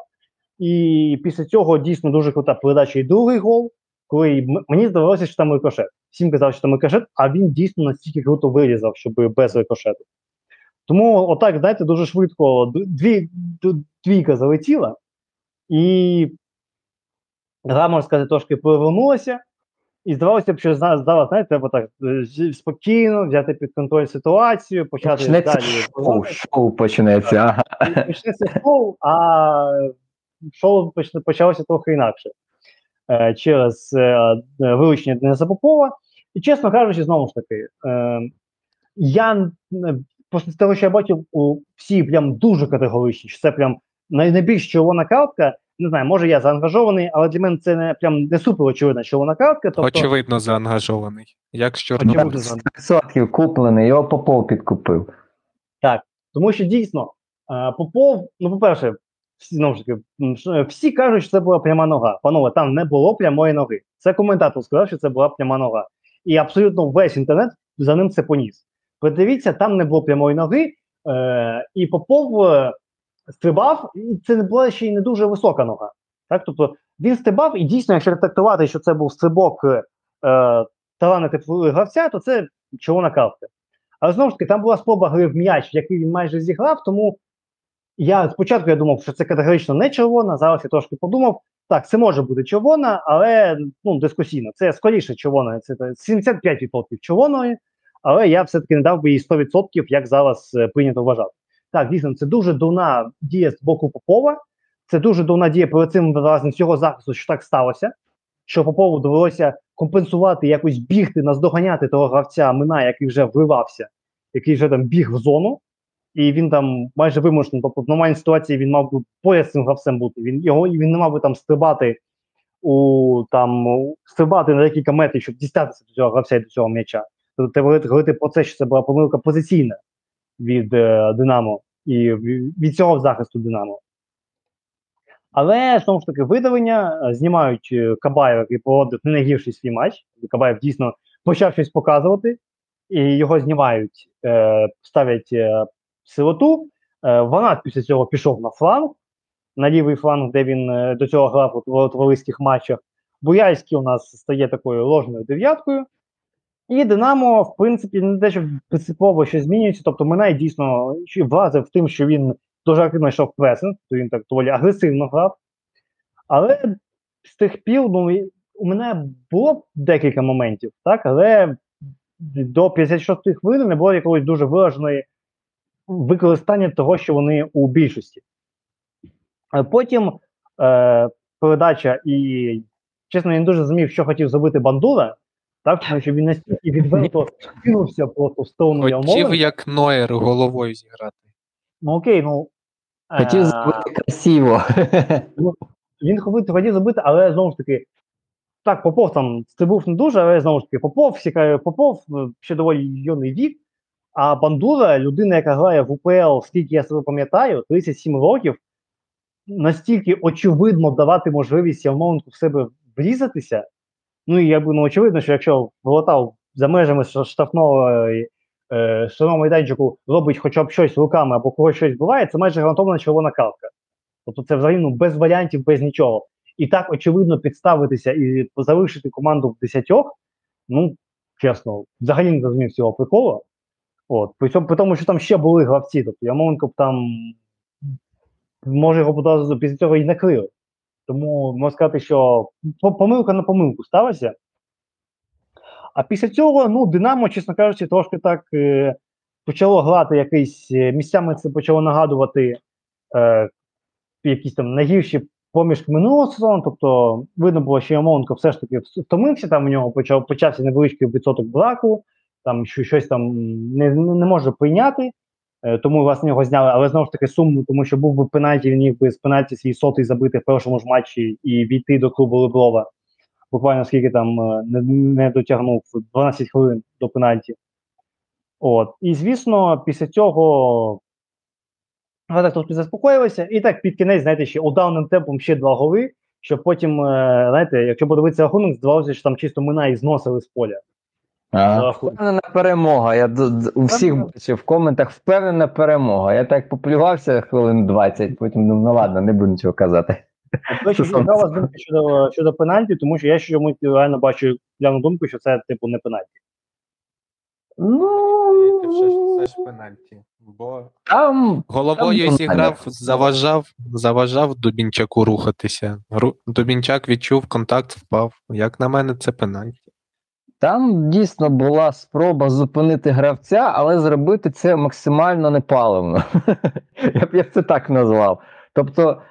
І після цього дійсно дуже крута передача і другий гол, коли мені здавалося, що там рикошет. Всім казав, що там рикошет, а він дійсно настільки круто вирізав, щоб без рикошету. Тому, отак, знаєте, дуже швидко дві, двійка залетіла, і гра, можна сказати, трошки перевернулася. І здавалося б, що зна- знаєте, треба так е, спокійно взяти під контроль ситуацію, почати Почнеться далі. шоу, шоу почнеться. Почнеться шоу, а шоу почалося трохи інакше. е, через е, е, вилучення Дениса Попова. І чесно кажучи, знову ж таки, е, я н- після того, що я бачив, у, всі прям дуже категоричні, що це прям найбільш червона картка. Не знаю, може я заангажований, але для мене це не прям не супер очевидна червона картка. Тобто, Очевидно, заангажований. Як з Чорнобильцем. 100% куплений, його Попов підкупив. Так, Тому що дійсно Попов, ну, по-перше, знову ж таки, всі кажуть, що це була пряма нога. Панове, там не було прямої ноги. Це коментатор сказав, що це була пряма нога. І абсолютно весь інтернет за ним це поніс. Подивіться, там не було прямої ноги, е, і Попов е, стрибав, і це була ще й не дуже висока нога. Так? Тобто він стрибав, і дійсно, якщо трактувати, що це був стрибок е, таланти гравця, то це червона картка. Але знову ж таки, там була спроба гри в м'яч, який він майже зіграв. Тому я спочатку я думав, що це категорично не червона. Зараз я трошки подумав. Так, це може бути червона, але ну, дискусійно. Це скоріше червона, це та- 75% червоної, але я все-таки не дав би їй 100%, як зараз е, прийнято вважати. Так, дійсно, це дуже дурна дія з боку Попова. Це дуже дурна дія перед цим з його захисту, що так сталося. Що Попову довелося компенсувати, якось бігти, наздоганяти того гравця Мина, який вже вривався, який вже там біг в зону, і він там майже вимушений. Тобто в нормальній ситуації він мав би поряд з цим гравцем бути. Він його він не мав би там стрибати у там стрибати на декілька метрів, щоб дістатися до цього гравця і до цього м'яча. Тобто треба говорити, про це, що це була помилка позиційна від е, Динамо і від цього захисту Динамо. Але знову ж таки, видавлення е, знімають е, Кабаєва, який проводив не найгірший свій матч. Кабаєв дійсно почав щось показувати, і його знімають, е, ставлять е, силоту. Е, Ванат після цього пішов на фланг, на лівий фланг, де він е, до цього грав от в матчах. Буяльський у нас стає такою ложною дев'яткою. І Динамо, в принципі, не те, що принципово щось змінюється. Тобто Минай дійсно ще влазив в тим, що він дуже активно йшов пресинг, то він так доволі агресивно грав. Але з тих пір ну, у мене було декілька моментів, так, але до 56-ї хвилини не було якогось дуже вираженої використання того, що вони у більшості. Е, Потім е, передача, і чесно, я не дуже зрозумів, що хотів зробити Бандура, так, тому що він настільки відверто кинувся просто в сторону Хотів, Ярмоленка. як Ноєр головою зіграти. Ну окей, ну. Хотів е, зробити красиво. він хотів, хотів забити, але знову ж таки, так, Попов там стрибув не дуже, але знову ж таки, Попов, всі Попов е, ще доволі юний вік. А Бандура, людина, яка грає в УПЛ, скільки я себе пам'ятаю, 37 років, настільки очевидно давати можливість Явноленку в себе врізатися. Ну і я ну, очевидно, що якщо Волотав за межами штрафного е, майданчику робить хоча б щось руками або когось щось буває, це майже гарантована червона картка. Тобто це взагалі ну, без варіантів, без нічого. І так очевидно підставитися і залишити команду в десятьох. Ну, чесно, взагалі не зрозумів цього приколу. От, при, цьому, при тому, що там ще були гравці. Тобто Ямонко там може його одразу після цього і накрили. Тому можна сказати, що помилка на помилку сталася. А після цього, ну, Динамо, чесно кажучи, трошки так е, почало грати якийсь е, місцями це почало нагадувати е, якісь там найгірші поміж минулого сезону. Тобто, видно було, що Ямонко все ж таки втомився, там у нього почав, почався невеличкий відсоток браку, там що щось там не, не може прийняти. Е, Тому власне його зняли, але знову ж таки сумно, тому що був би пенальті, він міг би з пенальті свій сотий забити в першому ж матчі і війти до клубу Леблова. Буквально скільки там е, не, не дотягнув 12 хвилин до пенальті. От. І звісно, після цього так трошки заспокоїлася. І так під кінець, знаєте, ще ударним темпом ще два голи, щоб потім, е, знаєте, якщо подивитися рахунок, здавалося, що там чисто мина і зносили з поля. Впевнена перемога. Я у всіх бачив в коментах впевнена перемога. Я так поплювався хвилин 20, потім ну, ну ладно, не буду нічого казати. Вас думка щодо, щодо пенальті, тому що я чомусь реально бачу явну думку, що це типу не пенальті. Ну, Це ж пенальті. Бо там головою Там зіграв, заважав, заважав Дубінчаку рухатися. Ру... Дубінчак відчув контакт, впав. Як на мене, це пенальті. Там дійсно була спроба зупинити гравця, але зробити це максимально непаливно. Я б я це так назвав. Тобто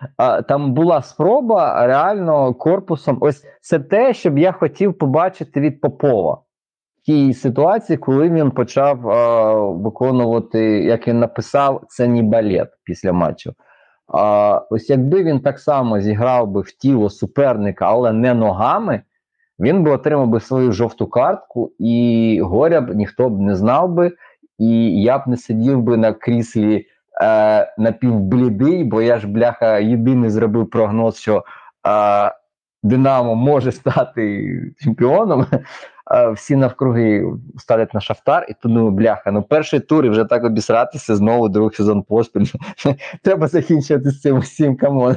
там була спроба реально корпусом. Ось це те, що я хотів побачити від Попова в тій ситуації, коли він почав виконувати, як він написав, це не балет після матчу. А, ось якби він так само зіграв би в тіло суперника, але не ногами, він би отримав би свою жовту картку, і горя б ніхто б не знав би, і я б не сидів би на кріслі е, напівблідий, бо я ж, бляха, єдиний зробив прогноз, що е, Динамо може стати чемпіоном. Е, всі навкруги ставлять на Шахтар, і то думаю, бляха, ну перший тур і вже так обісратися знову другий сезон поспіль. Треба закінчувати з цим всім come on.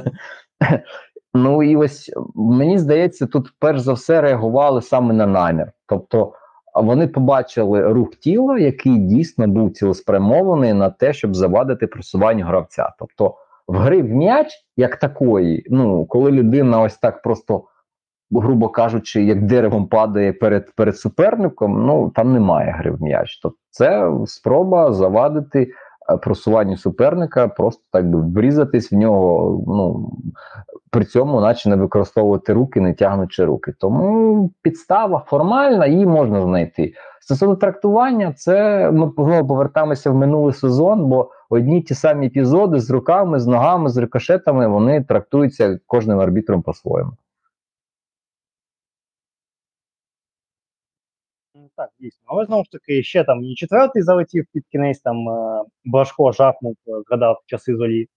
Ну і ось мені здається, тут перш за все реагували саме на намір. Тобто вони побачили рух тіла, який дійсно був цілеспрямований на те, щоб завадити просуванню гравця. Тобто, в гри в м'яч, як такої, ну коли людина ось так просто, грубо кажучи, як деревом падає перед перед суперником, ну там немає гри в м'яч. Тобто це спроба завадити е, просуванню суперника, просто так би врізатись в нього. ну при цьому, наче не використовувати руки, не тягнучи руки. Тому підстава формальна, її можна знайти. Стосовно трактування, це ми знову повертаємося в минулий сезон, бо одні ті самі епізоди з руками, з ногами, з рикошетами, вони трактуються кожним арбітром по-своєму. Ну, Так, дійсно. Але знову ж таки, ще там і четвертий залетів під кінець, там е, Башко жахнув, е, згадав часи зорі.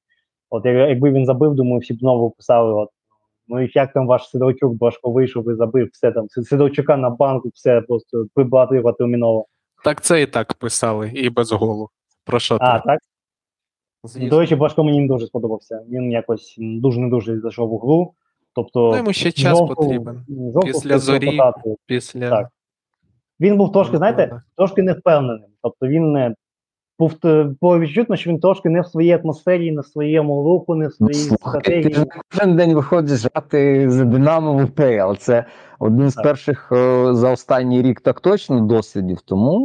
От якби він забив, думаю, всі б знову писали: от, ну і як там ваш Сидорчук, Башко вийшов і забив, все там. Сид- Сидорчука на банку, все просто прибладила терміново. Так це і так писали, і без голу. Про що А, ти? так? Звісно. До речі, Башко мені не дуже сподобався. Він якось дуже не дуже зайшов у гру. Тобто, Ну, йому ще час жовту- потрібен. жовту Після зорі. Після Так. Він був трошки, знаєте, трошки невпевненим. Тобто він був відчутно, що він трошки не в своїй атмосфері, не в своєму руху, не в Ну, своїй ти ж стратегії. кожен день виходиш грати з Динамо в УПЛ. Це один з Так. перших е, за останній рік так точно досвідів, тому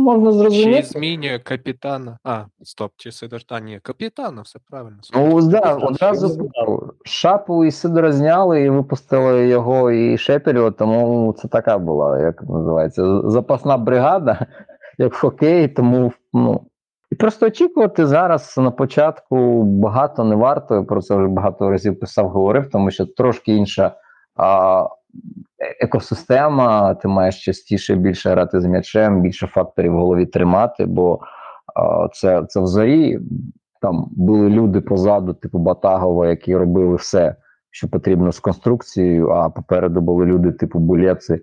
можна Ще й зрозуміти. змінює капітана. А, стоп, чи Сидор. А, ні, капітана, все правильно. Ну, да, одразу шапу і Сидора зняли і випустили його і Шепелєва, тому це така була, як називається, запасна бригада, як в хокеї, тому ну. І просто очікувати зараз на початку багато не варто. Про це вже багато разів писав, говорив, тому що трошки інша а, екосистема. Ти маєш частіше більше грати з м'ячем, більше факторів в голові тримати, бо а, це, це в там були люди позаду, типу Батагова, які робили все, що потрібно з конструкцією, а попереду були люди, типу Булєци,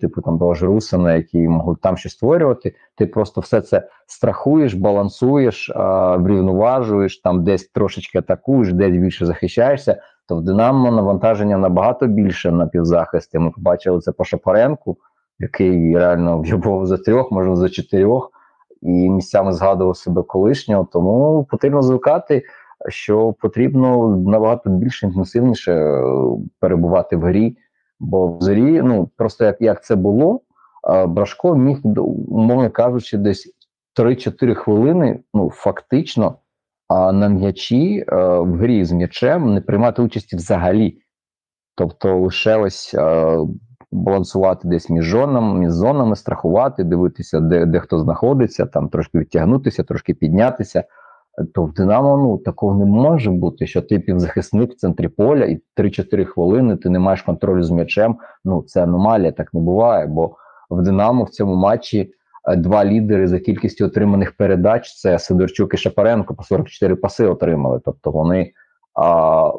типу там того ж Русина, які могли там щось створювати. Ти просто все це страхуєш, балансуєш, е, врівноважуєш, там десь трошечки атакуєш, десь більше захищаєшся. То в Динамо навантаження набагато більше на півзахисті. Ми побачили це по Шапаренку, який реально в'єбав за трьох, можливо, за чотирьох і місцями згадував себе колишнього. Тому потрібно звикати, що потрібно набагато більше інтенсивніше е, перебувати в грі. Бо в зорі, ну просто як, як це було, Брашко міг, умовно кажучи, десь 3-4 хвилини, ну фактично, а на м'ячі в грі з м'ячем не приймати участі взагалі. Тобто лише ось балансувати десь між зонами, між зонами, страхувати, дивитися, де, де хто знаходиться, там трошки відтягнутися, трошки піднятися. То в Динамо ну такого не може бути, що ти півзахисник в центрі поля і 3-4 хвилини ти не маєш контролю з м'ячем. Ну це аномалія, так не буває. Бо в Динамо в цьому матчі е, два лідери за кількістю отриманих передач: це Сидорчук і Шапаренко по 44 паси отримали. Тобто вони а,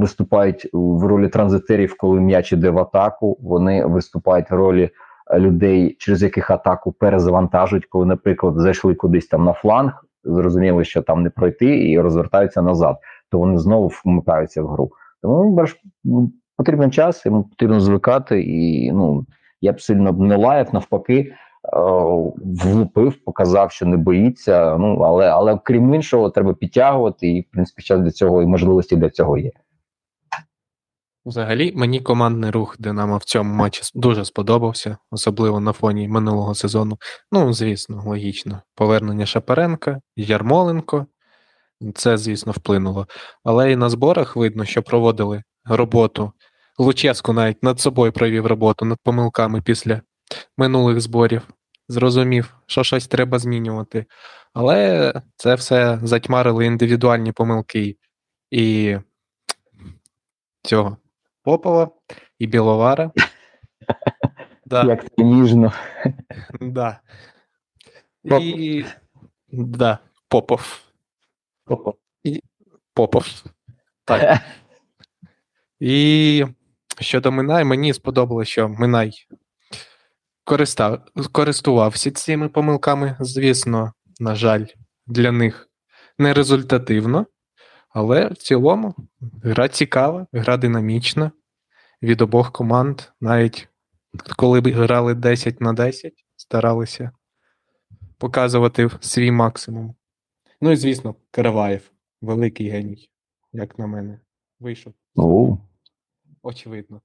виступають в ролі транзитерів, коли м'яч іде в атаку. Вони виступають в ролі е, людей, через яких атаку перезавантажують, коли, наприклад, зайшли кудись там на фланг, зрозуміли, що там не пройти, і розвертаються назад, то вони знову вмикаються в гру. Тому бачиш, потрібен час, йому потрібно звикати, і ну я б сильно не лаяв, навпаки. е, Влупив, показав, що не боїться. Ну але але крім іншого, треба підтягувати, і в принципі час для цього і можливості для цього є. Взагалі, мені командний рух Динамо в цьому матчі дуже сподобався, особливо на фоні минулого сезону. Ну, звісно, логічно. Повернення Шапаренка, Ярмоленко. Це, звісно, вплинуло. Але і на зборах видно, що проводили роботу. Луческу навіть над собою провів роботу над помилками після минулих зборів. Зрозумів, що щось треба змінювати. Але це все затьмарили індивідуальні помилки і цього Попова, і Біловара. Да. Як це ніжно. Да. Попов. І... Да, Попов. Попов. Так. І щодо Минай, мені сподобалося, що Минай користав... користувався цими помилками. Звісно, на жаль, для них не результативно, але в цілому гра цікава, гра динамічна від обох команд, навіть коли б грали 10 на 10, старалися показувати свій максимум. Ну і звісно, Караваєв, великий геній, як на мене. Вийшов, Ну, очевидно.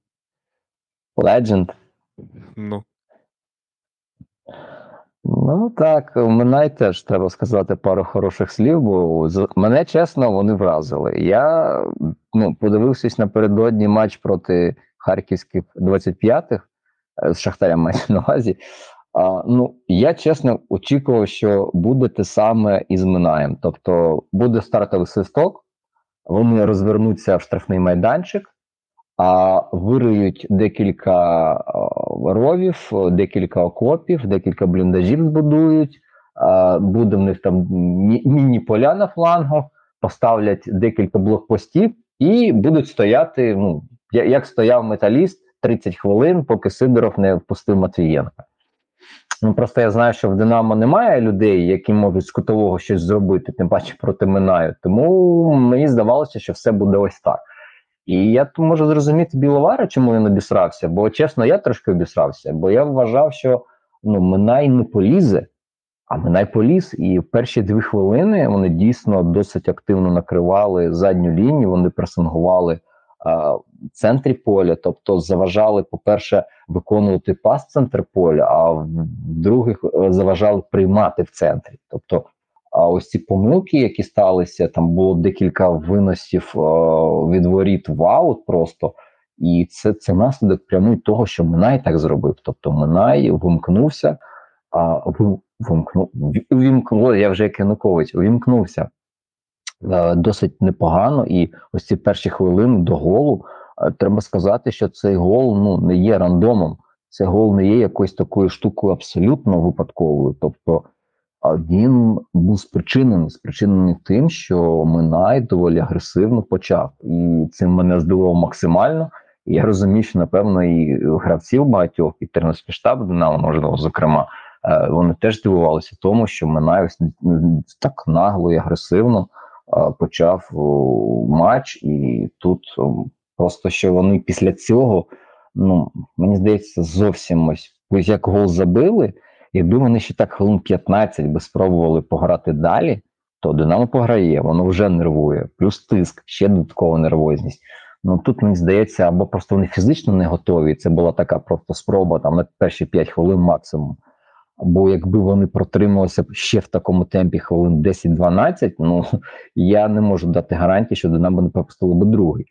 Legend. Ну, Ну так, Минай теж треба сказати пару хороших слів, бо мене чесно вони вразили. Я ну, подивився напередодні матч проти харківських 25-х е, з Шахтарем маю на увазі. А, ну, я чесно очікував, що буде те саме і з Минаєм. Тобто буде стартовий свисток, вони розвернуться в штрафний майданчик, а вириють декілька ровів, декілька окопів, декілька бліндажів збудують. Буде в них там мі- міні-поля на флангах, поставлять декілька блокпостів і будуть стояти. Ну, як стояв металіст 30 хвилин, поки Сидоров не впустив Матвієнка. Ну просто я знаю, що в Динамо немає людей, які можуть з кутового щось зробити, тим паче проти Минаю. Тому мені здавалося, що все буде ось так. І я можу зрозуміти Біловара, чому він обісрався, бо чесно, я трошки обісрався, бо я вважав, що ну, Минай не полізе, а Минай поліз. І в перші дві хвилини вони дійсно досить активно накривали задню лінію, вони пресингували а, в центрі поля, тобто заважали, по-перше, виконувати пас в центр поля, а в-друге, е, заважали приймати в центрі. Тобто а ось ці помилки, які сталися, там було декілька виносів е, від воріт в аут просто. І це, це наслідок прямий того, що Минай так зробив. Тобто Минай вимкнувся, а вимкнув, вимкнув, я вже як Янукович, вимкнувся е, досить непогано. І ось ці перші хвилини до голу е, треба сказати, що цей гол ну, не є рандомом. Цей гол не є якоюсь такою штукою абсолютно випадковою. Тобто він був спричинений, спричинений тим, що Минай доволі агресивно почав, і цим мене здивував максимально. І я розумію, що напевно і гравців багатьох, і тренерський штаб Динамо, можливо, зокрема, е, вони теж здивувалися тому, що Минай так нагло і агресивно е, почав матч, і тут просто що вони після цього, ну мені здається, зовсім ось як гол забили. Якби вони ще так хвилин 15 би спробували пограти далі, то Динамо пограє, воно вже нервує, плюс тиск, ще додаткова нервозність. Ну тут мені здається, або просто вони фізично не готові. Це була така просто спроба там на перші 5 хвилин максимум. Або якби вони протрималися ще в такому темпі хвилин 10-12, ну я не можу дати гарантії, що Динамо не пропустило би другий.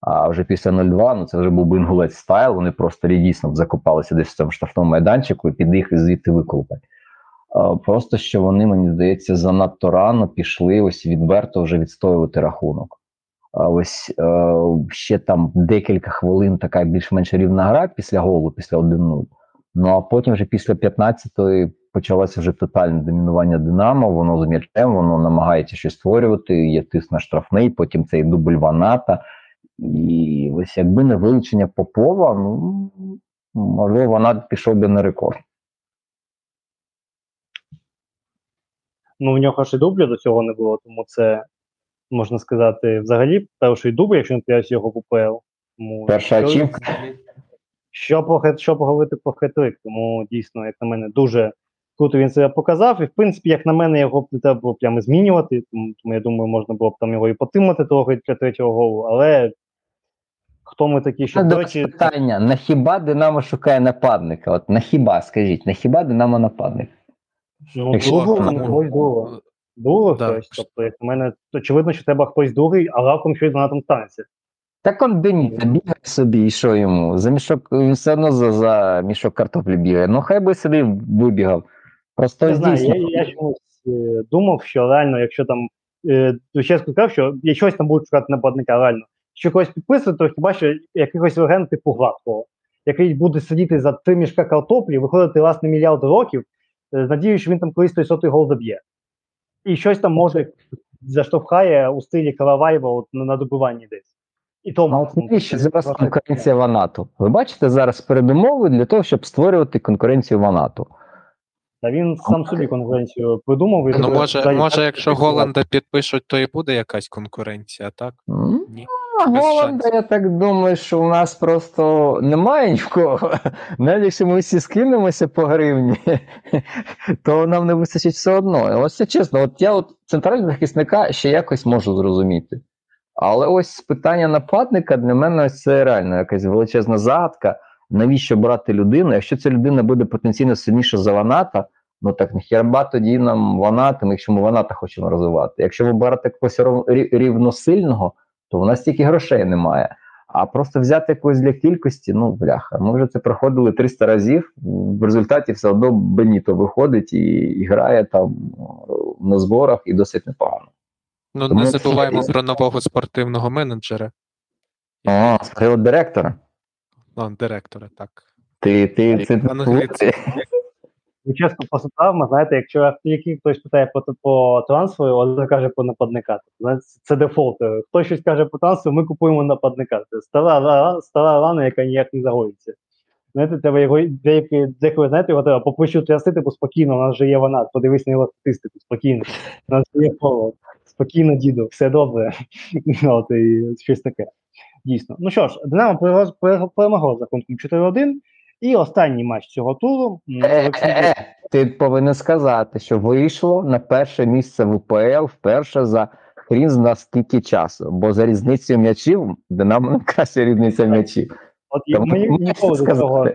А вже після 0-2, ну це вже був би інгулець стайл. Вони просто дійсно закопалися десь в цьому штрафному майданчику і під їх звідти виколупать. Просто що вони, мені здається, занадто рано пішли ось відверто вже відстоювати рахунок. Ось е, ще там декілька хвилин така більш-менш рівна гра після голу, після 1-0. Ну а потім вже після 15-ї почалося вже тотальне домінування Динамо. Воно з м'ячем, воно намагається щось створювати. Є тиск на штрафний, потім цей дубль Ваната. І ось якби не вилучення Попова, ну можливо, вона пішов би на рекорд. Ну, в нього ж і дублю до цього не було, тому це можна сказати, взагалі перший дубль, якщо не помиляюсь, його в УПЛ. Тому Перша ачівка. Що по що поговорити про хетрик, тому дійсно, як на мене, дуже круто він себе показав. І в принципі, як на мене, його не треба було прямо змінювати. Тому, тому я думаю, можна було б там його і потримати трохи для третього голу. Але хто ми такі, що До до речі, питання: на хіба Динамо шукає нападника? От на хіба, скажіть, на хіба Динамо нападник? ну, якщо було. Було Да. хтось. Тобто, як у мене очевидно, що треба хтось другий, а раптом щось на там станеться. Так он Деніта бігає собі, і що йому? За мішок він все одно за, за мішок картоплі бігає. Ну хай би собі вибігав. Просто Не знаю, я, я чомусь е, думав, що реально, якщо там е, чесно сказав, що я щось там будуть шукати нападника, реально. Що когось підписувати, то хіба що якихось легенд типу гладкого, який буде сидіти за три мішка картоплі, виходити власне мільярд років, е, з надією, що він там колись той сотий гол заб'є. І щось там може заштовхає у стилі Караваєва от, на, на добиванні десь. І то А от навіщо зараз конкуренція в НАТО? Ви бачите зараз передумови для того, щоб створювати конкуренцію в НАТО. Та він сам собі конкуренцію придумав. і Ну, може, може, якщо. Голланда підпишуть, то і буде якась конкуренція, так? М? Ні. Голланда, я так думаю, що у нас просто немає ні в кого. Навіть якщо ми всі скинемося по гривні, то нам не вистачить все одно. Ось це чесно, от я от центрального захисника ще якось можу зрозуміти. Але ось питання нападника для мене ось це реально якась величезна загадка. Навіщо брати людину? Якщо ця людина буде потенційно сильніша за Ваната, ну так нахерба тоді нам Ванатом, якщо ми Ваната хочемо розвивати. Якщо ви берете когось рівносильного, то у нас стільки грошей немає. А просто взяти якогось для кількості, ну бляха, ми вже це проходили 300 разів. В результаті все одно Беніто виходить і, і грає там на зборах і досить непогано. Ну, Тому не це- забуваємо про нового спортивного менеджера, О, скажи директора. ну, директора, так. Ти, ти, це Англійці. Ну, чесно, по травма, знаєте, якщо який хтось питає по, по трансферу, один каже по нападника. Знаєте, це дефолт. Хтось щось каже по трансферу, ми купуємо нападника. Це стара, ра- стара рана, яка ніяк не загоїться. Знаєте, треба його деякі, деколи, знаєте, його треба по плечу трясти, типу спокійно, у нас же є вона, подивись на його статистику, спокійно. У нас є фоло, спокійно, діду, все добре. От, і щось таке. Дійсно. Ну що ж, Динамо перемогло- перемогло перемогло з рахунком 4-1. І останній матч цього туру. Е, е, е, Ти повинен сказати, що вийшло на перше місце в УПЛ вперше за хрін зна скільки часу. Бо за різницею м'ячів Динамо найкраща різниця м'ячів. От Тому мені ніколи до цього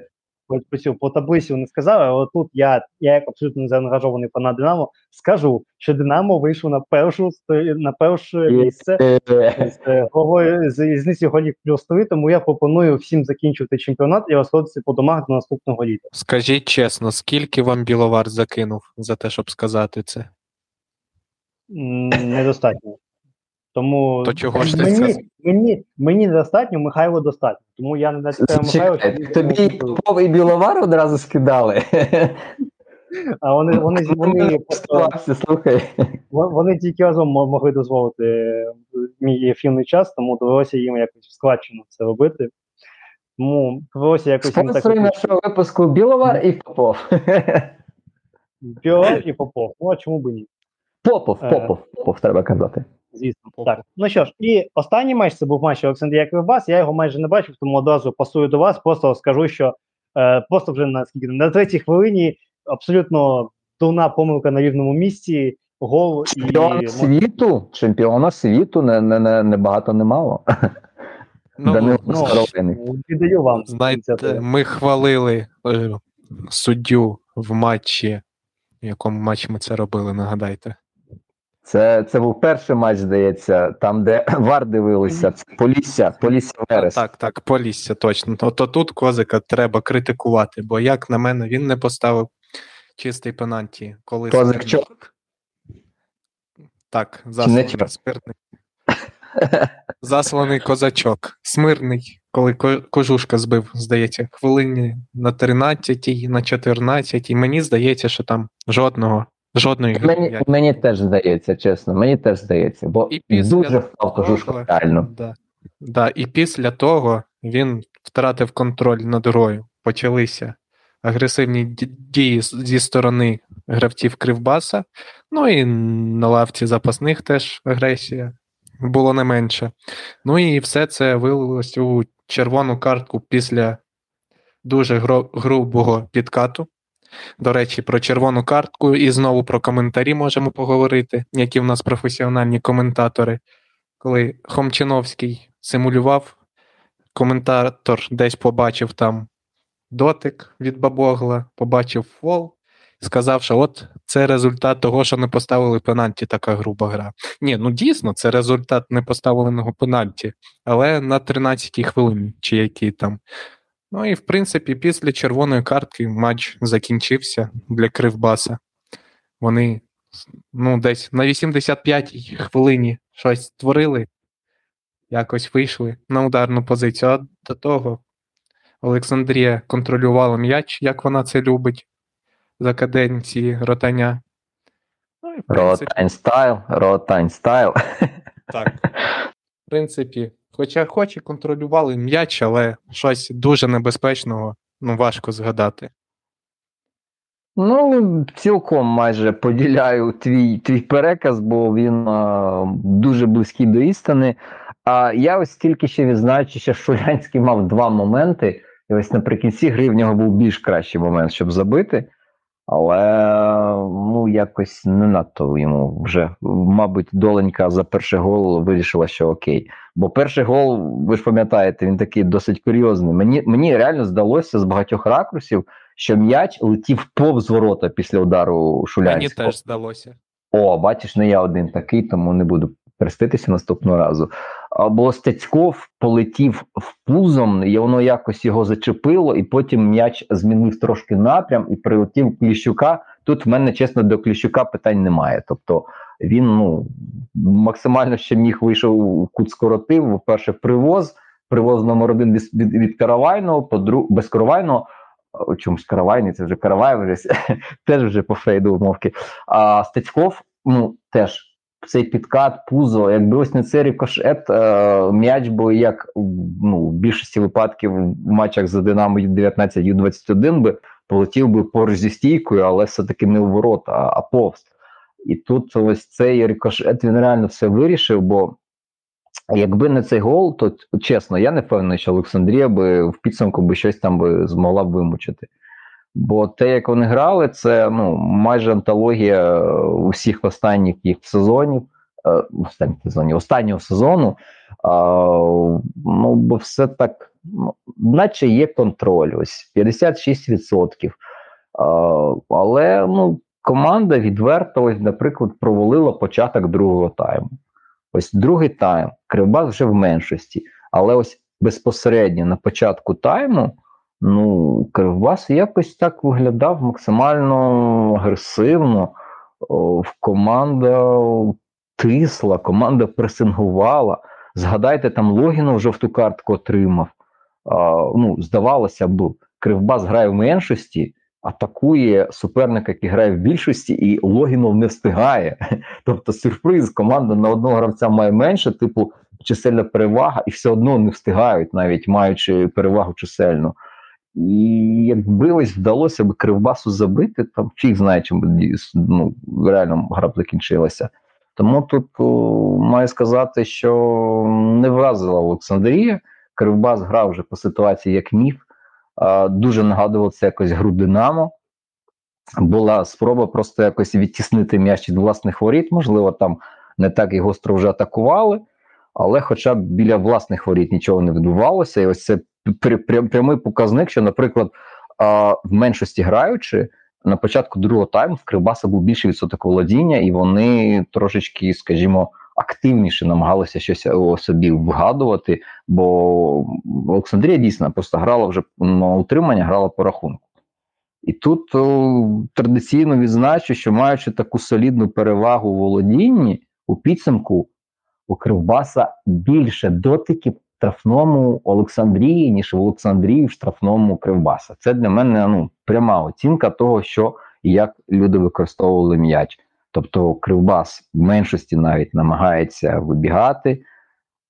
от по таблиці не сказали, але тут я, я як абсолютно не заангажований фанат Динамо, скажу, що Динамо вийшло на першу сто- на перше місце з е, головою з різниці голів плюс 3, тому я пропоную всім закінчувати чемпіонат і розходитися по домах до наступного літа. Скажіть чесно, скільки вам Біловар закинув за те, щоб сказати це? Недостатньо. Тому То чого ж ти мені, мені, мені недостатньо, Михайло достатньо. Тому я не натякаю Михайло, тобі і Попов і Біловар одразу скидали. а вони, вони, вони, слухай. Вони тільки разом могли дозволити мій ефірний час, тому довелося їм якось в складчину це робити. Тому довелося якось їм так нашого випуску Біловар і Попов. Біо і Попов. Ну а чому б ні? Попов, Е. Попов, Попов, треба казати. Звісно. Так. Ну що ж, і останній матч це був матч Олександрія Кривбас. Я його майже не бачив, тому одразу пасую до вас. Просто скажу, що е, просто вже на скільки на третій хвилині абсолютно дурна помилка на рівному місці. Гол і Чемпіона світу, чемпіона світу не, не, не, не багато, не мало. Ну, Данило ну, віддаю вам. Знаєте, ми хвалили е, суддю в матчі. В якому матчі ми це робили, нагадайте. Це, це був перший матч, здається, там, де Вар дивилися. Це Полісся, Полісся Верес. Так, так, Полісся, точно. То, то тут козика треба критикувати, бо як на мене, він не поставив чистий пенальті, коли Козачок. Смирний- Так, засланий Чинячок. Засланий козачок. Смирний, коли ко- кожушка збив, здається, хвилині на 13 на 14 Мені здається, що там жодного, жодної. Мені, мені теж здається, чесно, мені теж здається, бо І після дуже впав кожушка реально. Да. Да, і після того він втратив контроль над грою. Почалися агресивні дії зі сторони гравців Кривбаса. Ну і на лавці запасних теж агресія було не менше. Ну і все це вилилось у червону картку після дуже грубого підкату. До речі, про червону картку і знову про коментарі можемо поговорити, які в нас професіональні коментатори коли Хомчиновський симулював, коментатор десь побачив там дотик від бабогла, побачив фол, сказав, що от це результат того, що не поставили пенальті, така груба гра. Ні, ну дійсно, це результат не поставленого пенальті, але на 13-й хвилині, чи який там. Ну і в принципі, після червоної картки матч закінчився для Кривбаса. Вони ну, десь на 85-й хвилині щось створили, якось вийшли на ударну позицію. А до того Олександрія контролювала м'яч, як вона це любить за каденції ротання. Ну, і, в принципі, Ротань стайл, ротань стайл. так. В принципі, хоча хоч і контролювали м'яч, але щось дуже небезпечного, ну, важко згадати. Ну, цілком майже поділяю твій твій переказ, бо він а, дуже близький до істини. А я ось тільки ще відзначу, що Шулянський мав два моменти, і ось наприкінці гри в нього був більш кращий момент, щоб забити. Але ну, якось не надто йому вже, мабуть, доленька за перший гол вирішила, що окей. Бо перший гол, ви ж пам'ятаєте, він такий досить курйозний. Мені, мені реально здалося з багатьох ракурсів, що м'яч летів повз ворота після удару Мені теж здалося. О, бачиш, не я один такий, тому не буду переститися наступного разу. Або Стецьков полетів в пузом, і воно якось його зачепило, і потім м'яч змінив трошки напрям і прилетів Кліщука. Тут в мене, чесно, до Кліщука питань немає. Тобто він ну, максимально ще міг вийшов кут скоротив. Перше привоз, привоз номер один від, від, від Каравайного, по без Каравайного. Чомусь Каравайний, це вже Караваєв, вже, теж вже по Фрейду обмовки. А Стецьков, ну теж цей підкат, пузо, якби ось не цей рикошет, е, м'яч би як ну, в більшості випадків в матчах за Динамо Ю-19 Ю-21 би полетів би поруч зі стійкою, але все-таки не у ворота, а повз. І тут ось цей рикошет він реально все вирішив, бо якби не цей гол, то чесно, я не впевнений, що Олександрія би в підсумку би щось там би змогла б вимучити. Бо те, як вони грали, це ну, майже антологія усіх останніх їх сезонів, е, останніх сезонів, останнього сезону. А, ну, бо все так, ну, наче є контроль, ось 56%. А, але ну, команда відверто, ось, наприклад, провалила початок другого тайму. Ось другий тайм, Кривбас вже в меншості, але ось безпосередньо на початку тайму. Ну, Кривбас якось так виглядав максимально агресивно. Команда тисла, команда пресингувала. Згадайте, там Логінов жовту картку отримав. А, ну, Здавалося б, Кривбас грає в меншості, атакує суперника, який грає в більшості, і Логінов не встигає. Тобто, сюрприз, команда на одного гравця має менше, типу, чисельна перевага, і все одно не встигають, навіть маючи перевагу чисельну. І якби ось вдалося б Кривбасу забити, там фіг знає, чим би ну, реально гра б закінчилася. Тому тут о, маю сказати, що не вразила Олександрія. Кривбас грав вже по ситуації як міф. Дуже нагадував це якось гру Динамо. Була спроба просто якось відтіснити м'яч від власних воріт. Можливо, там не так і гостро вже атакували, але хоча б біля власних воріт нічого не відбувалося. І ось це прямий показник, що, наприклад, в меншості граючи, на початку другого тайму в Кривбаса був більший відсоток володіння, і вони трошечки, скажімо, активніше намагалися щось собі вгадувати. Бо Олександрія дійсно просто грала вже на утримання, грала по рахунку. І тут о, традиційно відзначу, що маючи таку солідну перевагу у володінні, у підсумку у Кривбаса більше дотиків штрафному Олександрії, ніж в Олександрії в штрафному Кривбаса. Це для мене ну, пряма оцінка того, що і як люди використовували м'яч. Тобто Кривбас в меншості навіть намагається вибігати,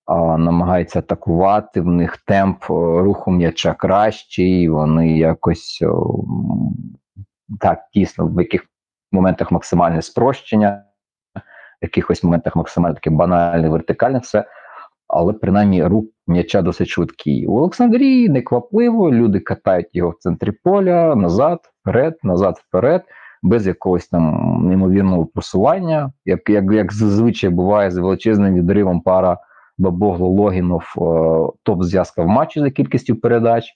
а, намагається атакувати, в них темп руху м'яча кращий, вони якось о, так тісно в яких моментах максимальне спрощення, в якихось моментах максимально таке банальне, вертикальне все але принаймні рух м'яча досить швидкий. У Олександрії неквапливо, люди катають його в центрі поля, назад, вперед, назад, вперед, без якогось там неймовірного просування, як як, як зазвичай буває з величезним відривом пара Бабогло Логінов, топ-зв'язка в матчі за кількістю передач.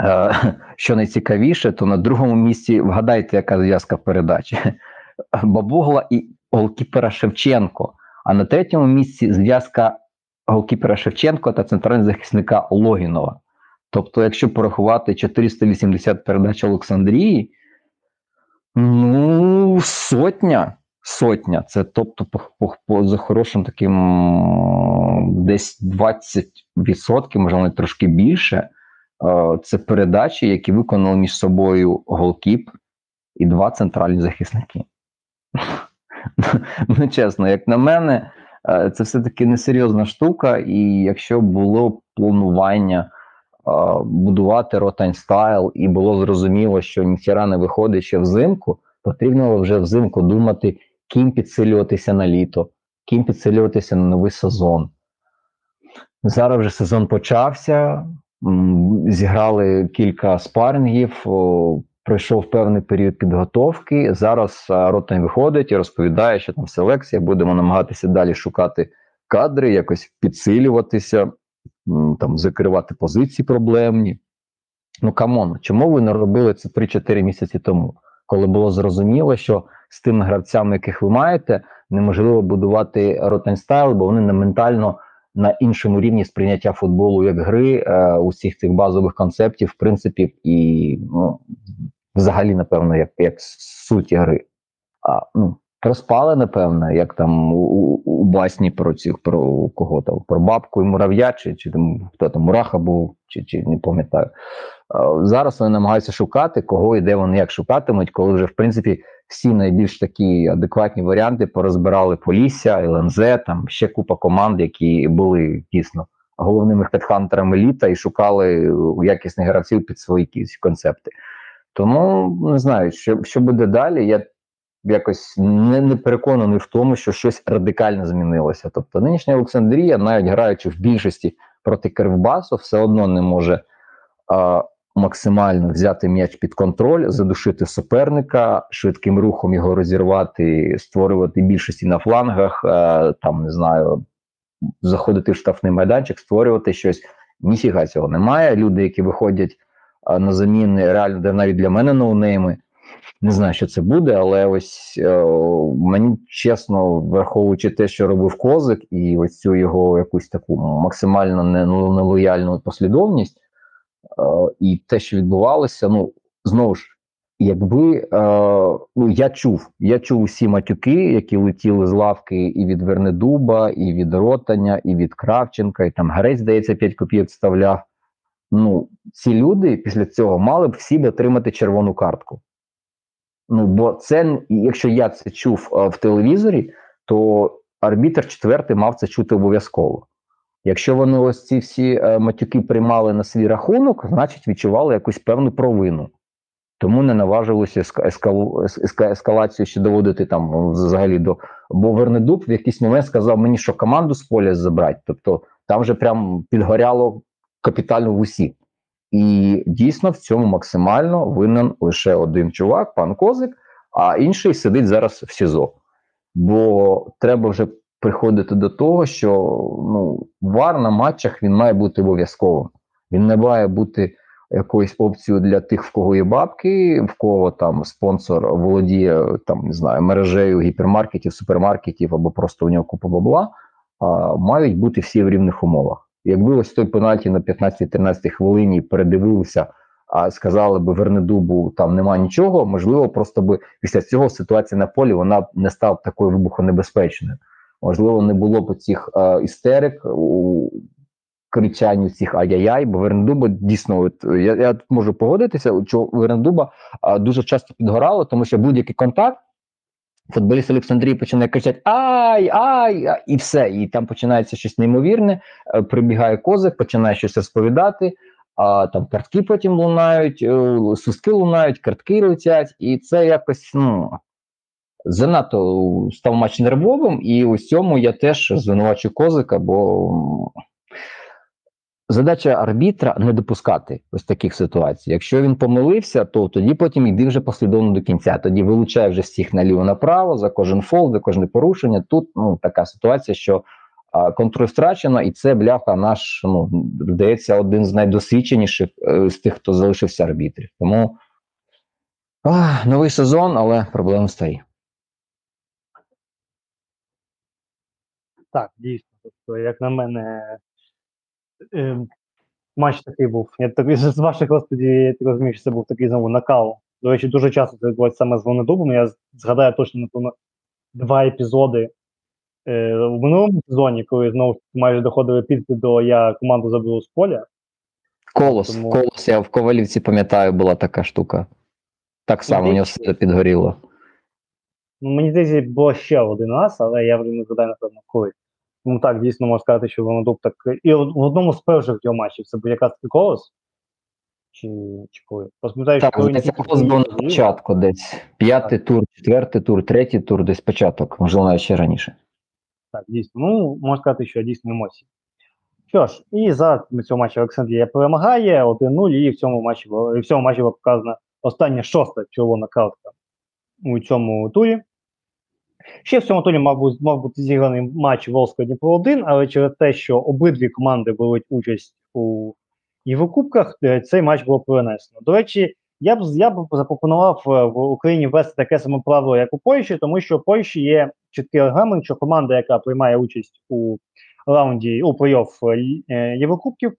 Е, Що найцікавіше, то на другому місці вгадайте, яка зв'язка передачі. Бабугла і голкіпера Шевченко. А на третьому місці зв'язка голкіпера Шевченко та центрального захисника Логінова. Тобто, якщо порахувати 480 передач Олександрії, ну, сотня. Сотня. Це тобто по, по, по за хорошим таким десь 20%, можливо, навіть трошки більше. Е, Це передачі, які виконали між собою голкіп і два центральні захисники. Ну, чесно, як на мене, е, це все-таки несерйозна штука, і якщо було планування будувати ротань стайл, і було зрозуміло, що ніхіра не виходить ще взимку, потрібно вже взимку думати, ким підсилюватися на літо, ким підсилюватися на новий сезон. Зараз вже сезон почався, зіграли кілька спарингів, пройшов певний період підготовки. Зараз Ротань виходить і розповідає, що там селекція, будемо намагатися далі шукати кадри, якось підсилюватися, там закривати позиції проблемні. Ну come on, чому ви не робили це 3-4 місяці тому, коли було зрозуміло, що з тими гравцями, яких ви маєте, неможливо будувати Ротань style, бо вони не ментально на іншому рівні сприйняття футболу як гри, е, усіх цих базових концептів, в принципі, і ну, взагалі, напевно, як, як суті гри. А, ну, розпали, напевно, як там у, у, басні про цих про кого там, про бабку і мурав'я, чи, чи там хто там Мураха був, чи, чи не пам'ятаю. Зараз вони намагаються шукати, кого і де вони як шукатимуть, коли вже в принципі всі найбільш такі адекватні варіанти порозбирали Полісся, ЛНЗ, там ще купа команд, які були дійсно головними хедхантерами літа і шукали якісних гравців під свої якісь концепти. Тому не знаю, що, що буде далі. Я якось не, не переконаний в тому, що щось радикально змінилося. Тобто нинішня Олександрія, навіть граючи в більшості проти Кривбасу, все одно не може а, максимально взяти м'яч під контроль, задушити суперника, швидким рухом його розірвати, створювати більшості на флангах, а, там не знаю, заходити в штрафний майданчик, створювати щось. Ніфіга цього немає. Люди, які виходять а, на заміни, реально де навіть для мене ноунейми. Не знаю, що це буде, але ось е, мені чесно, враховуючи те, що робив Козик, і ось цю його якусь таку максимально ну, нелояльну послідовність, е, і те, що відбувалося, ну знову ж, якби е, ну я чув, я чув усі матюки, які летіли з лавки і від Вернедуба, і від Ротаня, і від Кравченка, і там Грець, здається, 5 копійок вставляв. Ну, ці люди після цього мали б всі отримати червону картку. Ну, бо це, якщо я це чув е, в телевізорі, то арбітр четвертий мав це чути обов'язково. Якщо вони ось ці всі е, матюки приймали на свій рахунок, значить відчували якусь певну провину. Тому не наважилося ескалу- ескалацію ще доводити там ну, взагалі до. Бо Вернедуб в якийсь момент сказав мені, що команду з поля забрати. Тобто там вже прям підгоряло капітально в усі. І дійсно в цьому максимально винен лише один чувак, пан Козик, а інший сидить зараз в СІЗО. Бо треба вже приходити до того, що ну, вар на матчах він має бути обов'язковим. Він не має бути якоюсь опцією для тих, в кого є бабки, в кого там спонсор володіє там, не знаю, мережею гіпермаркетів, супермаркетів або просто у нього купа бабла. А, мають бути всі в рівних умовах. Якби ось той пенальті на 15-13 хвилині передивився, а сказали би Вернедубу, там нема нічого, можливо, просто би після цього ситуація на полі вона б не стала такою вибухонебезпечною. Можливо, не було б цих е, істерик у кричанню цих ай-яй-яй, бо Вернедуба дійсно, от, я, я можу погодитися, що Вернедуба е, дуже часто підгорало, тому що будь-який контакт футболіст Олександрії починає кричати ай, ай, і все. І там починається щось неймовірне. е, Прибігає козак, починає щось розповідати. А там картки потім лунають, е, суски лунають, картки летять, і це якось ну занадто став матч нервовим, і у цьому я теж звинувачу козика, бо задача арбітра не допускати ось таких ситуацій. Якщо він помилився, то тоді потім йди вже послідовно до кінця. Тоді вилучай вже всіх наліво направо за кожен фол, за кожне порушення. Тут ну така ситуація, що контроль втрачено, і це бляха наш, ну, здається, один з найдосвідченіших е, з тих, хто залишився арбітрів. Тому а, новий сезон, але проблем стає. Так, дійсно. Тобто, як на мене, матч такий був. Я так, з ваших розповідей, я так розумію, що це був такий знову накал. До речі, дуже часто це відбувається саме з Вонедубом. Я згадаю точно, напевно, два епізоди е, в минулому сезоні, коли знову майже доходили підпи до я команду забив з поля. Колос, Тому- колос, я в Ковалівці пам'ятаю, була така штука. Так само, у нього все підгоріло. Ну, мені здається, було ще один раз, але я вже не згадаю, напевно, коли. Тому так, дійсно можу сказати, що Вонедуб так. І в одному з перших його матчів це був якраз колос. Чи, чи коли? Пам'ятаю, що Так, коли він здається, колос був на початку десь. П'ятий тур, четвертий тур, третій тур, десь початок, можливо, навіть ще раніше. Так, дійсно. Ну, можна сказати, що дійсно емоції. Що ж, і за цього матчу Олександрія перемагає 1-0, і в цьому матчі було- і в цьому матчі була показана остання шоста червона картка у цьому турі. Ще в цьому турі мав бути, мав бути зіграний матч Волського Дніпро 1, але через те, що обидві команди беруть участь у Єврокубках, е, цей матч було перенесено. До речі, я б я б запропонував е, в Україні ввести таке саме правило, як у Польщі, тому що в Польщі є чіткий регламент, що команда, яка приймає участь у раунді у плей-офф е, Єврокубків,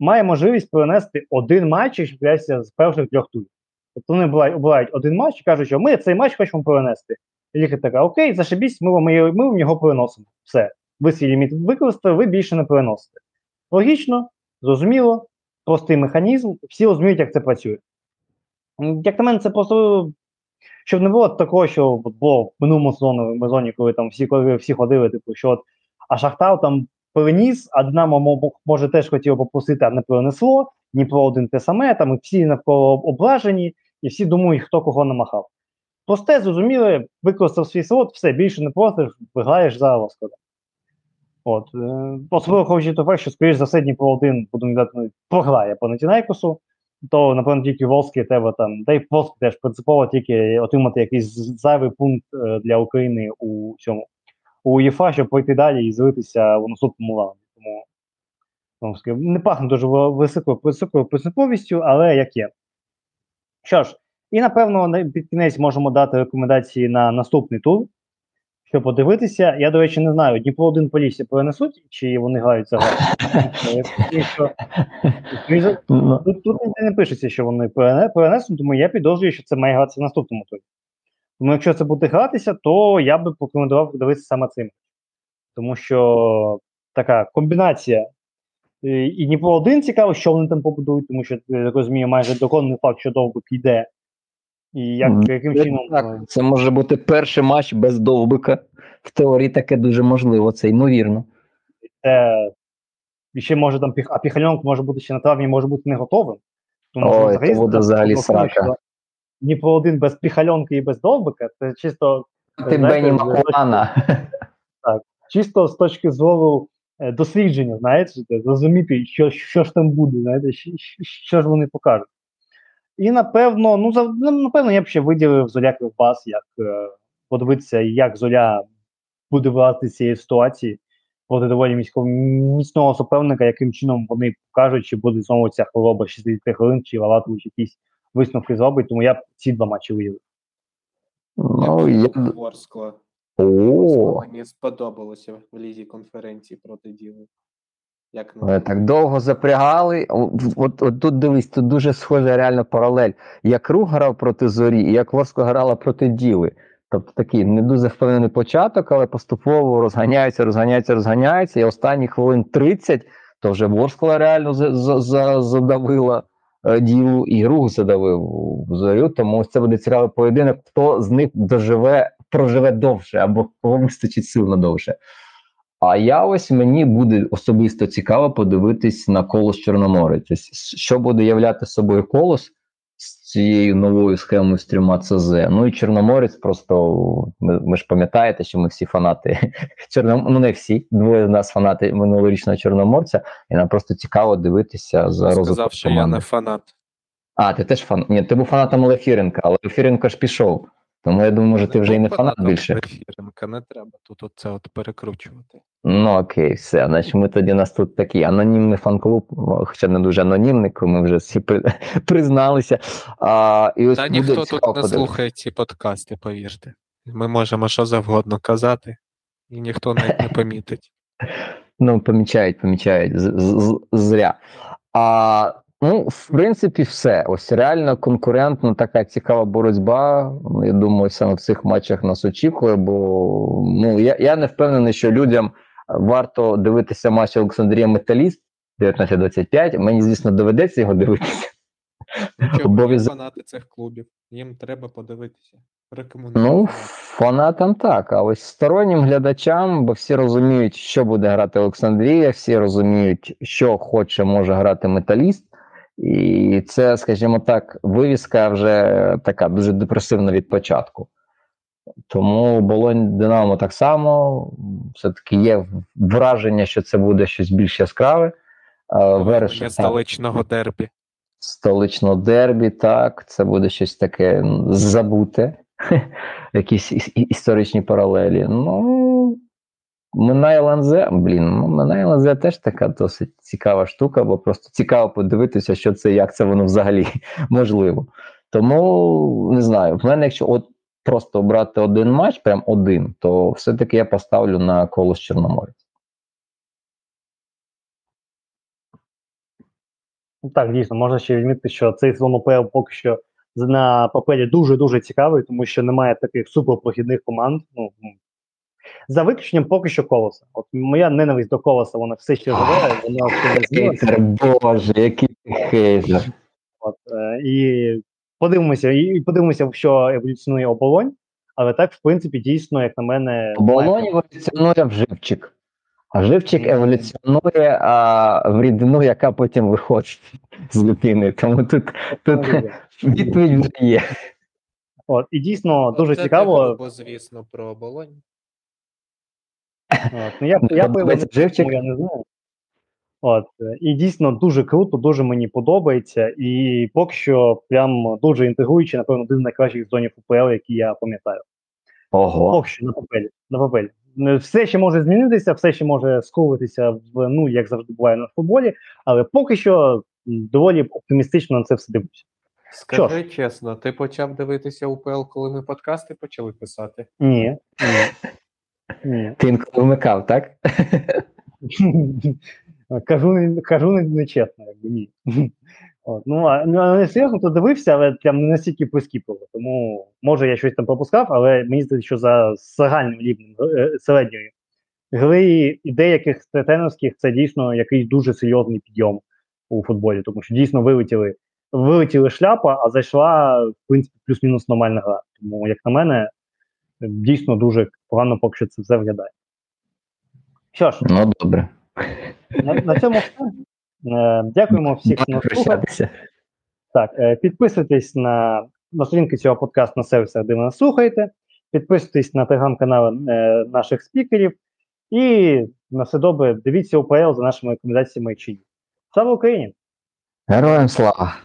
має можливість перенести один матч, являється з перших трьох турів. Тобто вони обирають один матч і кажуть, що ми цей матч хочемо перенести. І ліка така, окей, зашибісь, ми вам, його- ми вам його переносимо. Все. Ви свій ліміт використали, ви більше не переносите. Логічно, зрозуміло, простий механізм, всі розуміють, як це працює. Як на мене, це просто щоб не було такого, що було в минулому сезону в сезоні, коли там всі всі ходили, типу, що от а Шахтар там переніс, а Динамо може теж хотіло попросити, а не перенесло, Дніпро один те саме, там і всі навколо ображені, і всі думають, хто кого намахав. Просте, зрозуміле, використав свій слот, все, більше не просиш, виграєш за розкладом. От, е, особливо хоче того, що, скоріш за все, Дніпро один будемо дати, ну, програє по Найтінайкосу, то, напевно, тільки Волський треба там, та й Волський теж принципово тільки отримати якийсь зайвий пункт е, для України у цьому у УЄФА, щоб пройти далі і злитися в наступному раунді. Тому не пахне дуже високою принциповістю, але як є. Що ж, і напевно під кінець можемо дати рекомендації на наступний тур, щоб подивитися. Я, до речі, не знаю, Дніпро один Полісся перенесуть, чи вони грають за Тут, тут не пишеться, що вони перене- перенесуть, тому я підозрюю, що це має гратися в наступному турі. Тому якщо це буде гратися, то я би порекомендував дивитися саме цим. Тому що така комбінація. І Дніпро один цікаво, що вони там побудують, тому що я розумію, майже доконаний факт, що довбик йде. І як, Мгм. яким Це чином. так, це може бути перший матч без довбика. В теорії таке дуже можливо, це ймовірно. Це, і ще може там а Піхальонок може бути ще на травні, може бути не готовим. Ой, що буде взагалі срака. що Дніпро один без Піхальонки і без довбика, це чисто Ти Бені з- Макуана. чисто з точки зору е, дослідження, знаєте, зрозуміти, що, що ж там буде, знаєте, що, що ж вони покажуть. І напевно, ну за ну, напевно, я б ще виділив Золя Кривбас, як е, подивитися, як Золя буде вилазити з цієї ситуації проти доволі міського міцного суперника, яким чином вони покажуть, чи буде знову ця хвороба 60 хвилин, чи Валатович якісь висновки зробить, тому я б ці два матчі виділив. Ну, я... Ворскла. Мені сподобалося в лізі конференції проти діли. Як ви так довго запрягали. От, от тут дивись, тут дуже схожа реально паралель. Як Рух грав проти зорі, і як Ворскла грала проти Діли. Тобто такий не дуже впевнений початок, але поступово розганяється, розганяється, розганяється, і останні хвилин 30 то вже Ворскла реально за, за, за, задавила е, ділу, і рух задавив зорю. Тому це буде цікавий поєдинок, хто з них доживе, проживе довше, або кого вистачить сил на довше. А я ось мені буде особисто цікаво подивитись на колос Чорноморець. Ось Що буде являти собою колос з цією новою схемою з трьома ЦЗ. Ну і Чорноморець просто ми, ми ж пам'ятаєте, що ми всі фанати Чорном... ну не всі, двоє з нас фанати минулорічного Чорноморця, і нам просто цікаво дивитися за розвитком сказав, що я не фанат. А, ти теж фан. Ні, ти був фанатом Лефіренка, але Лефіренко ж пішов. Тому я думаю, може, ти вже і не фанат більше. Не треба тут оце от перекручувати. Ну окей, все. Значить, ми тоді у нас тут такий анонімний фан-клуб, хоча не дуже анонімний, ми вже всі при- призналися. А, і ось Та ніхто тут цікаво не слухає ці подкасти, повірте. Ми можемо що завгодно казати, і ніхто навіть не помітить. Ну, помічають, помічають зря. А, ну, в принципі, все. Ось реально конкурентна така цікава боротьба. Ну, Я думаю, саме в цих матчах нас очікує, бо ну, я, я не впевнений, що людям варто дивитися матч Олександрія Металіст 19-25. Мені, звісно, доведеться його дивитися. Чого Обов'язково. фанати цих клубів? Їм треба подивитися. Ну, фанатам так, а ось стороннім глядачам, бо всі розуміють, що буде грати Олександрія, всі розуміють, що хоче може грати металіст. І це, скажімо так, вивіска вже така дуже депресивна від початку. Тому Болонь Динамо так само. Все-таки є враження, що це буде щось більш яскраве. Верес так, столичного дербі. столичного дербі, так, це буде щось таке забуте, якісь іс- історичні паралелі. Ну, Ланзе, блін, ну Минає Ланзе теж така досить цікава штука, бо просто цікаво подивитися, що це, як це воно взагалі можливо. Тому не знаю, в мене, якщо от просто обрати один матч, прям один, то все-таки я поставлю на колос Чорноморець. Ну, Так, дійсно, можна ще відмітити, що цей сезон УПЛ поки що на папері дуже-дуже цікавий, тому що немає таких суперпрохідних команд. Ну. За виключенням поки що колоса. От моя ненависть до колоса, вона все ще живе, вона ще не змінилася. Хейтер, боже, який ти хейтер. От, е, і подивимося, і, подивимося, що еволюціонує оболонь. Але так, в принципі, дійсно, як на мене, Болонь еволюціонує в живчик. А живчик еволюціонує а, в рідину, яка потім виходить з людини. Тому тут, тут відповідь вже є. От, і дійсно дуже Це цікаво. Бо, звісно, про оболонь. От, ну, я, я Подобається пиво не живчик? я не знаю. От, і дійсно дуже круто, дуже мені подобається. І поки що прям дуже інтегруючий, напевно, один з найкращих зонів УПЛ, які я пам'ятаю. Ого. Поки що на папері. На папері. Е, Все ще може змінитися, все ще може сковуватися в ну, як завжди буває на футболі, але поки що доволі оптимістично на це все дивлюся. Що Скажи чесно, ти почав дивитися УПЛ, коли ми подкасти почали писати? Ні. Ні. Ти інколи вмикав, так? кажу, кажу не, не якби ні. От, ну, а ну, не серйозно, то дивився, але прям не настільки прискіпливо. Тому може я щось там пропускав, але мені здається, що за загальним рівнем е, середньої гри і деяких тренерських це дійсно якийсь дуже серйозний підйом у футболі, тому що дійсно вилетіли, вилетіли шляпа, а зайшла, в принципі, плюс-мінус нормальна гра. Тому, як на мене, дійсно дуже погано поки що це все виглядає. Що ж, Ну добре. на, на цьому все. Е, Дякуємо всіх, хто слухав. Так, е, підписуйтесь на, на сторінки цього подкасту на сервісах, де ви нас слухаєте. Підписуйтесь на телеграм-канали е, наших спікерів. І на все добре, дивіться УПЛ за нашими рекомендаціями чи ні. Слава Україні! Героям слава!